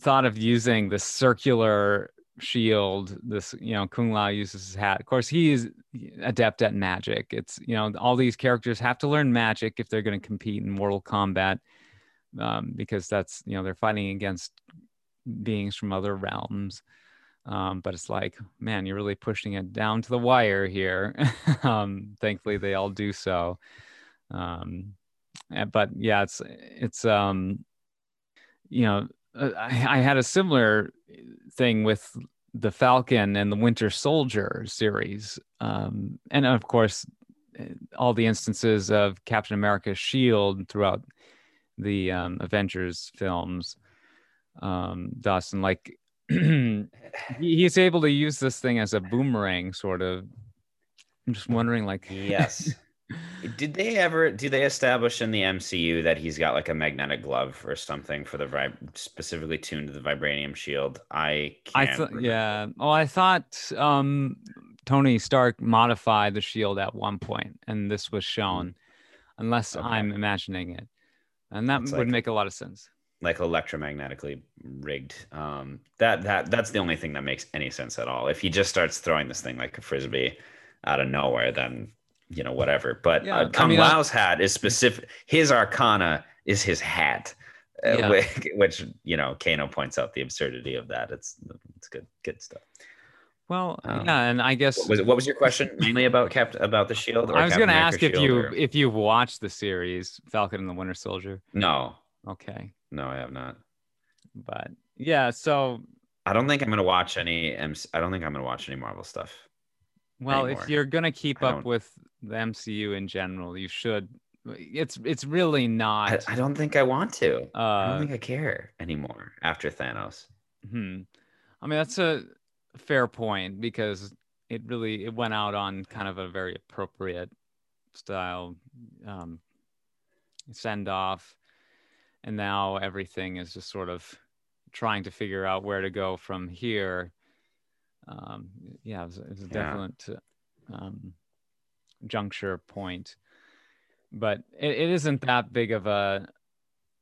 thought of using the circular shield this you know kung lao uses his hat. Of course he's adept at magic. It's you know all these characters have to learn magic if they're going to compete in mortal kombat um, because that's you know they're fighting against beings from other realms. Um, but it's like man you're really pushing it down to the wire here. Um, thankfully they all do so. Um, but yeah it's it's um you know uh, I, I had a similar thing with the Falcon and the Winter Soldier series, um, and of course, eh, all the instances of Captain America's shield throughout the um, Avengers films. Um, Dawson, like he's able to use this thing as a boomerang, sort of. I'm just wondering, like, yes. Did they ever? Do they establish in the MCU that he's got like a magnetic glove or something for the vib- specifically tuned to the vibranium shield? I I thought, yeah. Oh, I thought um, Tony Stark modified the shield at one point, and this was shown, unless okay. I'm imagining it, and that it's would like, make a lot of sense. Like electromagnetically rigged. Um, that that that's the only thing that makes any sense at all. If he just starts throwing this thing like a frisbee out of nowhere, then you know whatever. But yeah, uh, Kung I mean, Lao's I, hat is specific. His arcana is his hat, uh, yeah. which, which, you know Kano points out the absurdity of that. It's it's good good stuff. Well, um, yeah, and I guess what was, what was your question mainly about Cap about the Shield? I was going to ask if you or... if you've watched the series Falcon and the Winter Soldier. No. Okay. No, I have not. But yeah, so I don't think I'm going to watch any. I don't think I'm going to watch any Marvel stuff. Well, anymore. if you're gonna keep up with the MCU in general, you should. It's it's really not. I, I don't think I want to. Uh, I don't think I care anymore after Thanos. Hmm. I mean, that's a fair point because it really it went out on kind of a very appropriate style um, send off, and now everything is just sort of trying to figure out where to go from here um, yeah, it was, it was a definite um, juncture point. But it, it isn't that big of a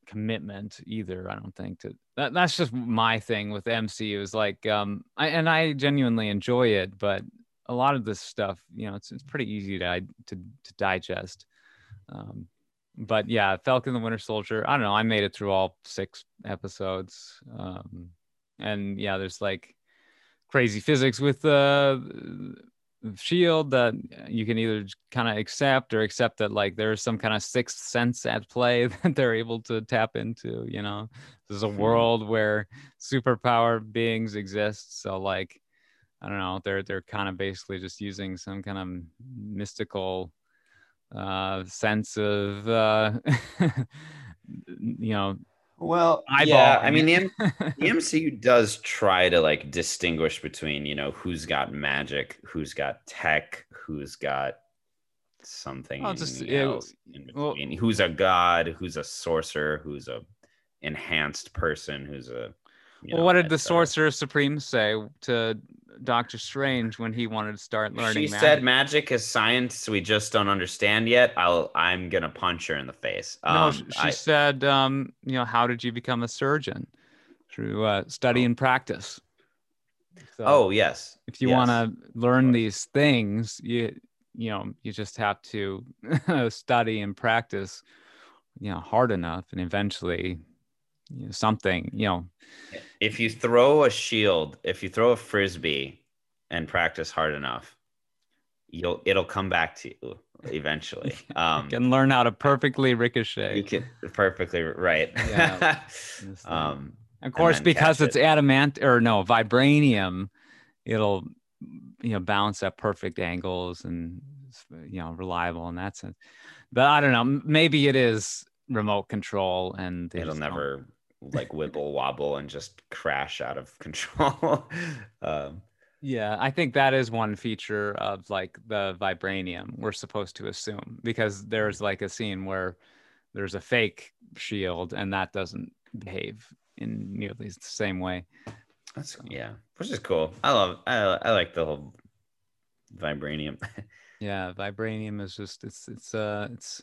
commitment either. I don't think to that. That's just my thing with MCU is like, um, I, and I genuinely enjoy it, but a lot of this stuff, you know, it's it's pretty easy to to to digest. Um, but yeah, Falcon the Winter Soldier. I don't know. I made it through all six episodes, um, and yeah, there's like crazy physics with the uh, shield that you can either kind of accept or accept that like there's some kind of sixth sense at play that they're able to tap into you know there's a hmm. world where superpower beings exist so like i don't know they're they're kind of basically just using some kind of mystical uh sense of uh you know well, eyeball. yeah, I mean the, M- the MCU does try to like distinguish between you know who's got magic, who's got tech, who's got something oh, just, else in between. Well, who's a god, who's a sorcerer, who's a enhanced person, who's a. well, know, what did the sorcerer supreme say to Doctor Strange when he wanted to start learning. She magic. said magic is science we just don't understand yet. I'll I'm gonna punch her in the face. Um, no, she I, said, um, you know, how did you become a surgeon? Through uh, study oh. and practice. So oh yes. If you yes. want to learn these things, you you know you just have to study and practice, you know, hard enough, and eventually you know, something, you know. If you throw a shield, if you throw a frisbee and practice hard enough, you'll it'll come back to you eventually. Um, you can learn how to perfectly ricochet. You can perfectly right. Yeah. um, of course, because it's it. adamant or no vibranium, it'll you know bounce at perfect angles and you know reliable in that sense. But I don't know. Maybe it is remote control and it'll never like wibble wobble and just crash out of control. um, yeah, I think that is one feature of like the vibranium we're supposed to assume because there's like a scene where there's a fake shield and that doesn't behave in nearly the same way. That's yeah, which is cool. I love I I like the whole vibranium. yeah, vibranium is just it's it's uh it's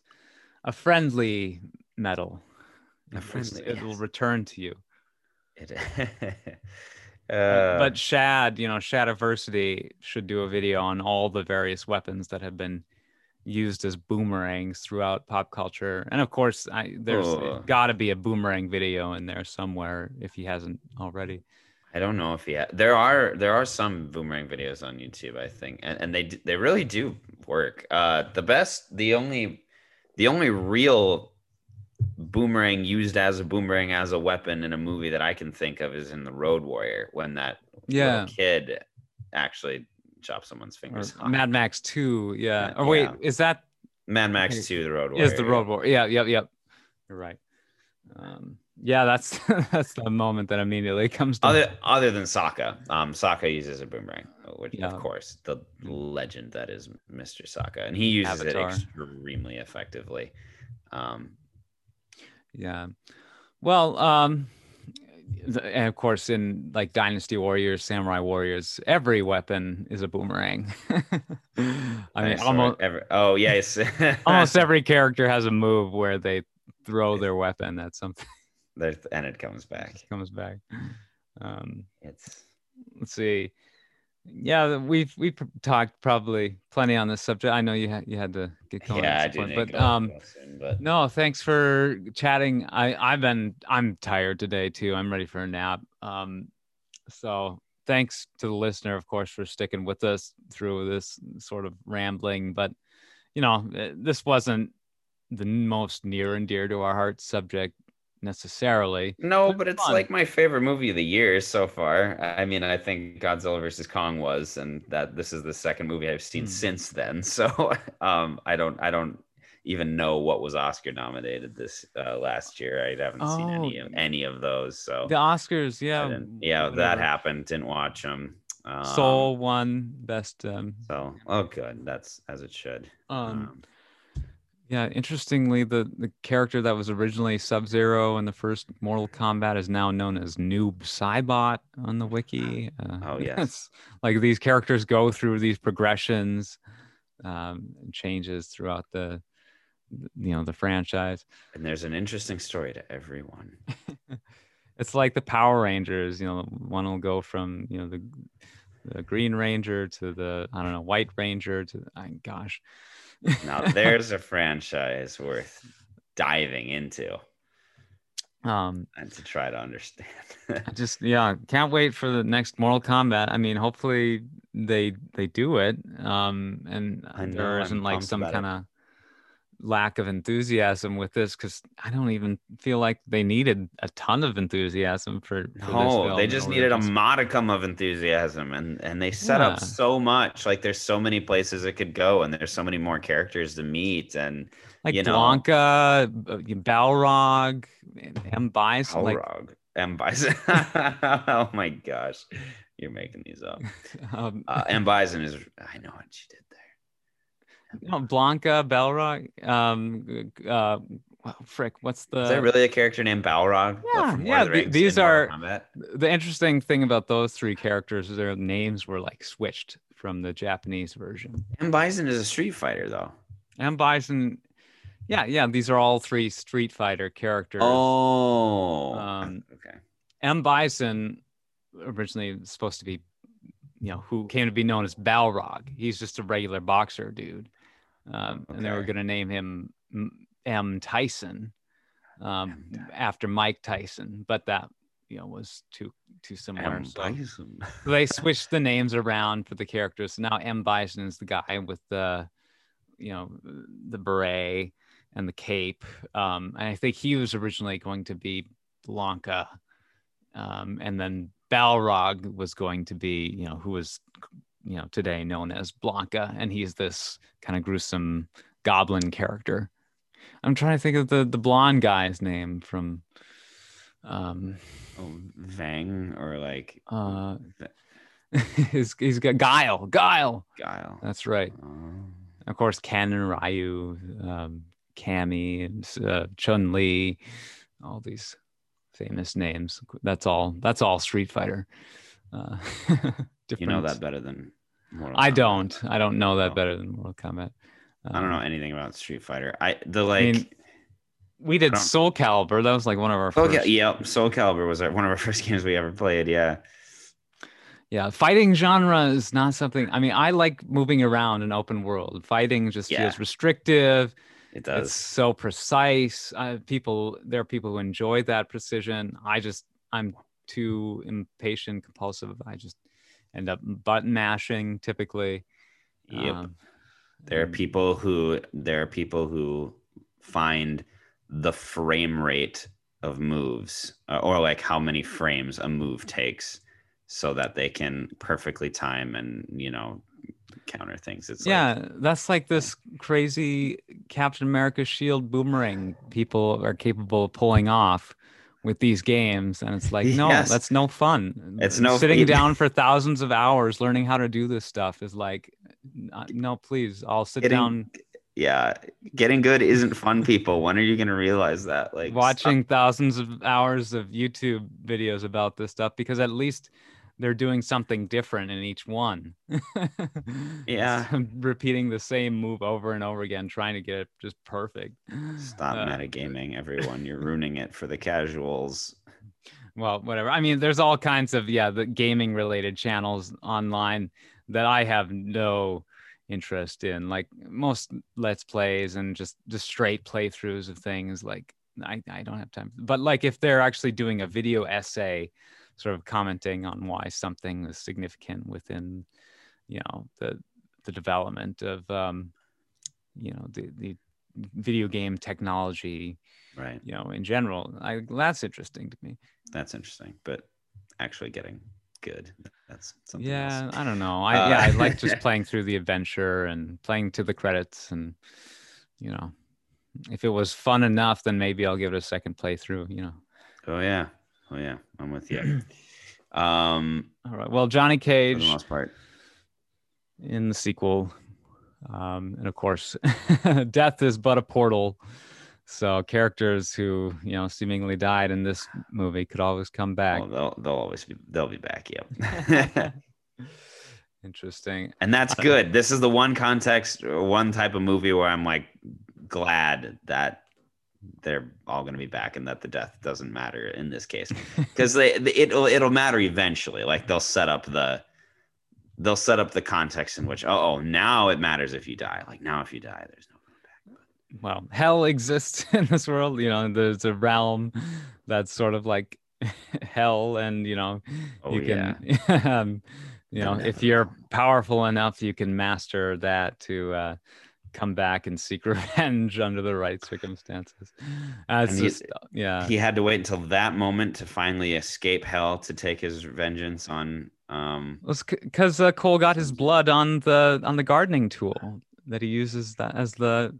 a friendly metal. A It- friendly, It will yes. return to you. It, But- uh, but Shad, you know, Shadiversity should do a video on all the various weapons that have been used as boomerangs throughout pop culture. And of course, I, there's Oh. got to be a boomerang video in there somewhere if he hasn't already. I don't know if he ha- there are there are some boomerang videos on YouTube I think and, and they they really do work. Uh the best the only the only real boomerang used as a boomerang as a weapon in a movie that I can think of is in the Road Warrior when that Yeah. kid actually chops someone's fingers off. Mad Max 2. Yeah. Or wait, yeah. is that Mad Max Okay. 2 the Road Warrior. is the Road War? Yeah, yep, yep. You're right. Um, yeah, that's that's the moment that immediately comes to Other other than Sokka, um, Sokka uses a boomerang, which Yeah. of course the legend that is Mr. Sokka, and he uses Avatar. it extremely effectively. Um, Yeah. Well, um and of course in like Dynasty Warriors, Samurai Warriors, every weapon is a boomerang. I mean almost every- oh yes, almost every character has a move where they throw their weapon at something There- and it comes back. that comes back. Um It's let's see. Yeah, we've we've talked probably plenty on this subject. I know you had you had to get going. yeah, I some point, but um soon, but No, thanks for chatting. I I've been I'm tired today too. I'm ready for a nap. Um, so thanks to the listener, of course, for sticking with us through this sort of rambling. But you know, eh, this wasn't the most near and dear to our hearts subject necessarily. No, It's but it's fun. like my favorite movie of the year so far. I mean, I think Godzilla versus Kong was, and that this is the second movie I've seen Hmm. since then. So, um, I don't, I don't even know what was Oscar nominated this uh, last year. I haven't seen any Oh. of any of those. So, The Oscars, yeah, yeah, that happened. Didn't watch them. Um, Soul won best. Um, So, oh, good. That's as it should. um, Um, Yeah, interestingly, the the character that was originally Sub Zero in the first Mortal Kombat is now known as Noob Saibot on the wiki. Uh, Oh, yes. like these characters go through these progressions um, and changes throughout the you know the franchise. and there's an interesting story to everyone. It's like the Power Rangers. You know, one will go from you know the the Green Ranger to the I don't know White Ranger to I gosh. Now, there's a franchise worth diving into. Um and to try to understand. I just yeah can't wait for the next mortal kombat. I mean hopefully they they do it. Um and know, there I'm isn't like some kind of lack of enthusiasm with this because i don't even feel like they needed a ton of enthusiasm for, for this No, they just needed a modicum of enthusiasm, and and they set up so much. Like there's so many places it could go, and there's so many more characters to meet. And like you know. blanka uh, balrog m bison like Balrog, M Bison. oh my gosh, you're making these up. um, Uh, M Bison is. I know what you did. No, blanka balrog um uh well, frick what's the Is there really a character named Balrog? Yeah, from yeah, the these are- the interesting thing about those three characters is their names were like switched from the Japanese version. M Bison is a Street Fighter though. M Bison, yeah, yeah, these are all three Street Fighter characters. Oh, Um, okay. M Bison originally supposed to be, you know, who came to be known as Balrog. He's just a regular boxer dude, um, and they were going to name him M- Tyson um, M. After Mike Tyson, but that you know was too too similar. M so- Bison. So they switched the names around for the characters. So now M Bison is the guy with the, you know, the beret and the cape. Um, and I think he was originally going to be Blanka, um, and then Balrog was going to be, you know, who was, you know, today known as Blanka, and he's this kind of gruesome goblin character. I'm trying to think of the the blonde guy's name from. Um, Oh, Vang or like uh, he's, he's got Guile. Guile. Guile. That's right. Oh. Of course, Ken and Ryu, um, Cammy, and uh, Chun Li, all these famous names. That's all. That's all Street Fighter. Uh, You know that better than Mortal I Kombat. don't. I don't know that Oh. better than Mortal Kombat. I don't know Um, anything about Street Fighter. I the like. mean, We did Soul Calibur. That was like one of our Oh first. yeah, yep. Soul Calibur was our, one of our first games we ever played. Yeah, Yeah, fighting genre is not something. I mean, I like moving around in open world. Fighting just Yeah. feels restrictive. it does. It's so precise. Uh, people, there are people who enjoy that precision. I just, I'm too impatient, compulsive. I just end up button mashing typically. Yep. Um, there are people who there are people who find the frame rate of moves uh, or like how many frames a move takes so that they can perfectly time and you know counter things it's like, yeah, that's like this crazy Captain America shield boomerang people are capable of pulling off with these games. And it's like, no, Yes. that's no fun. It's no sitting fun. down for thousands of hours learning how to do this stuff is like, uh, no, please, I'll sit Getting- down yeah getting good isn't fun people when are you going to realize that like watching thousands of hours of YouTube videos about this stuff because at least they're doing something different in each one. Yeah. So repeating the same move over and over again, trying to get it just perfect. stop Uh, metagaming everyone you're ruining it for the casuals Well, whatever. I mean, there's all kinds of yeah, the gaming related channels online that I have no interest in. Like most let's plays and just just straight playthroughs of things. Like I I don't have time. But like if they're actually doing a video essay, sort of commenting on why something is significant within, you know, the the development of um, you know, the the video game technology, right you know, in general. I that's interesting to me. that's interesting but actually getting good that's something yeah else. i don't know i Uh, yeah i like just playing through the adventure and playing to the credits and you know if it was fun enough then maybe i'll give it a second playthrough you know oh yeah oh yeah. I'm with you. Um all right. Well johnny for the cage most part. in the sequel um and of course death is but a portal. So characters who you know seemingly died in this movie could always come back. Oh, they'll, they'll always be they'll be back yep interesting. And that's good. This is the one context one type of movie where i'm like glad that they're all going to be back and that the death doesn't matter in this case. Because they it'll it'll matter eventually like they'll set up the they'll set up the context in which oh, oh now it matters if you die. Like now if you die there's no going back. Well, hell exists in this world. You know, there's a realm that's sort of like hell, and you know, oh you yeah. can, um, you know, if you're powerful enough, you can master that to uh, come back and seek revenge under the right circumstances. Uh, he- just, yeah, he had to wait until that moment to finally escape hell to take his vengeance on um because uh, Cole got his blood on the on the gardening tool that he uses that as the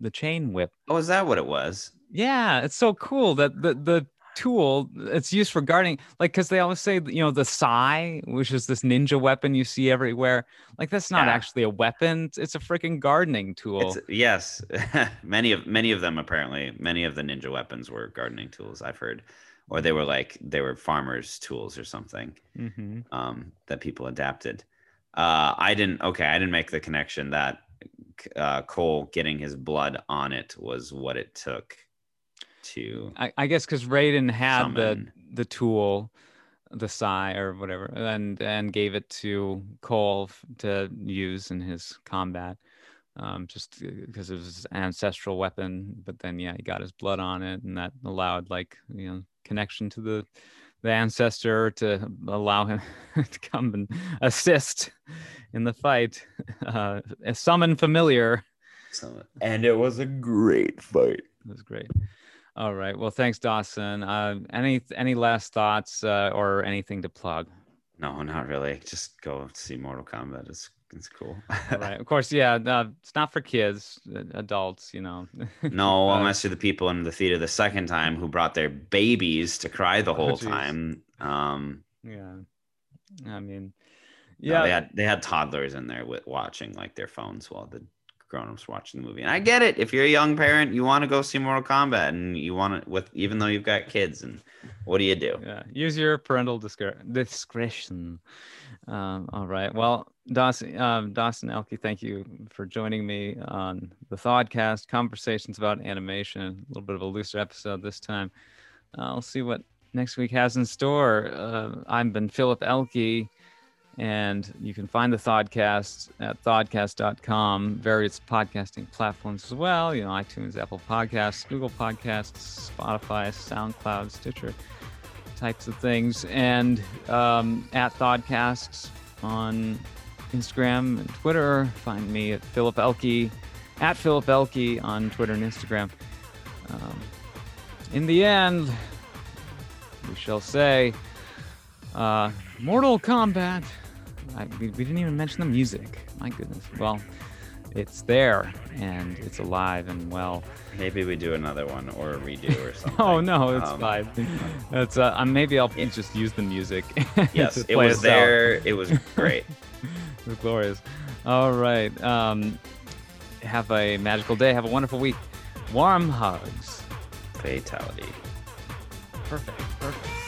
the chain whip. oh is that what it was Yeah, it's so cool that the the tool it's used for gardening like because they always say you know the sai which is this ninja weapon you see everywhere like that's not Yeah. actually a weapon it's, a freaking gardening tool It's yes, many of many of them apparently many of the ninja weapons were gardening tools. I've heard, or they were like they were farmers' tools or something hmm um, that people adapted. Uh, I didn't. Okay, I didn't make the connection that uh, Cole getting his blood on it was what it took to. I, I guess because Raiden had Summon. the the tool the sai or whatever and and gave it to Cole to use in his combat um just because it was his ancestral weapon but then yeah he got his blood on it and that allowed like you know connection to the the ancestor to allow him to come and assist in the fight uh summon familiar So, and it was a great fight. it was great. All right. Well, thanks, Dawson. Uh, any any last thoughts uh, or anything to plug? No, not really. Just go see Mortal Kombat. It's it's cool. All right. Of course, yeah. Uh, it's not for kids, uh, adults. You know. No, unless you're the people in the theater the second time who brought their babies to cry the whole geez. time. Um, Yeah. I mean, yeah, yeah. they had they had toddlers in there with watching like their phones while the grown-ups watching the movie. And I get it. If you're a young parent, you want to go see Mortal Kombat and you want to with even though you've got kids and what do you do? Yeah, use your parental discretion. Um, all right. Well, Dawson, um, Dawson Elke, thank you for joining me on the Thodcast conversations about animation. A little bit of a looser episode this time. I'll see what next week has in store. Uh, I've been Philip Elke, and you can find the Thodcast at thodcast.com, various podcasting platforms as well. You know, iTunes, Apple Podcasts, Google Podcasts, Spotify, SoundCloud, Stitcher types of things, and um, at Thodcasts on Instagram and Twitter. Find me at Philip Elke, at Philip Elke on Twitter and Instagram. Um, in the end, we shall say, uh, Mortal Kombat. I, we, we didn't even mention the music. My goodness. Well, it's there and it's alive and well. Maybe we do another one or a redo or something. oh no, it's um, fine. That's uh, maybe I'll just use the music. yes, it was there. Out. It was great. it was glorious. All right. Um, have a magical day. Have a wonderful week. Warm hugs. Fatality. Perfect. Perfect.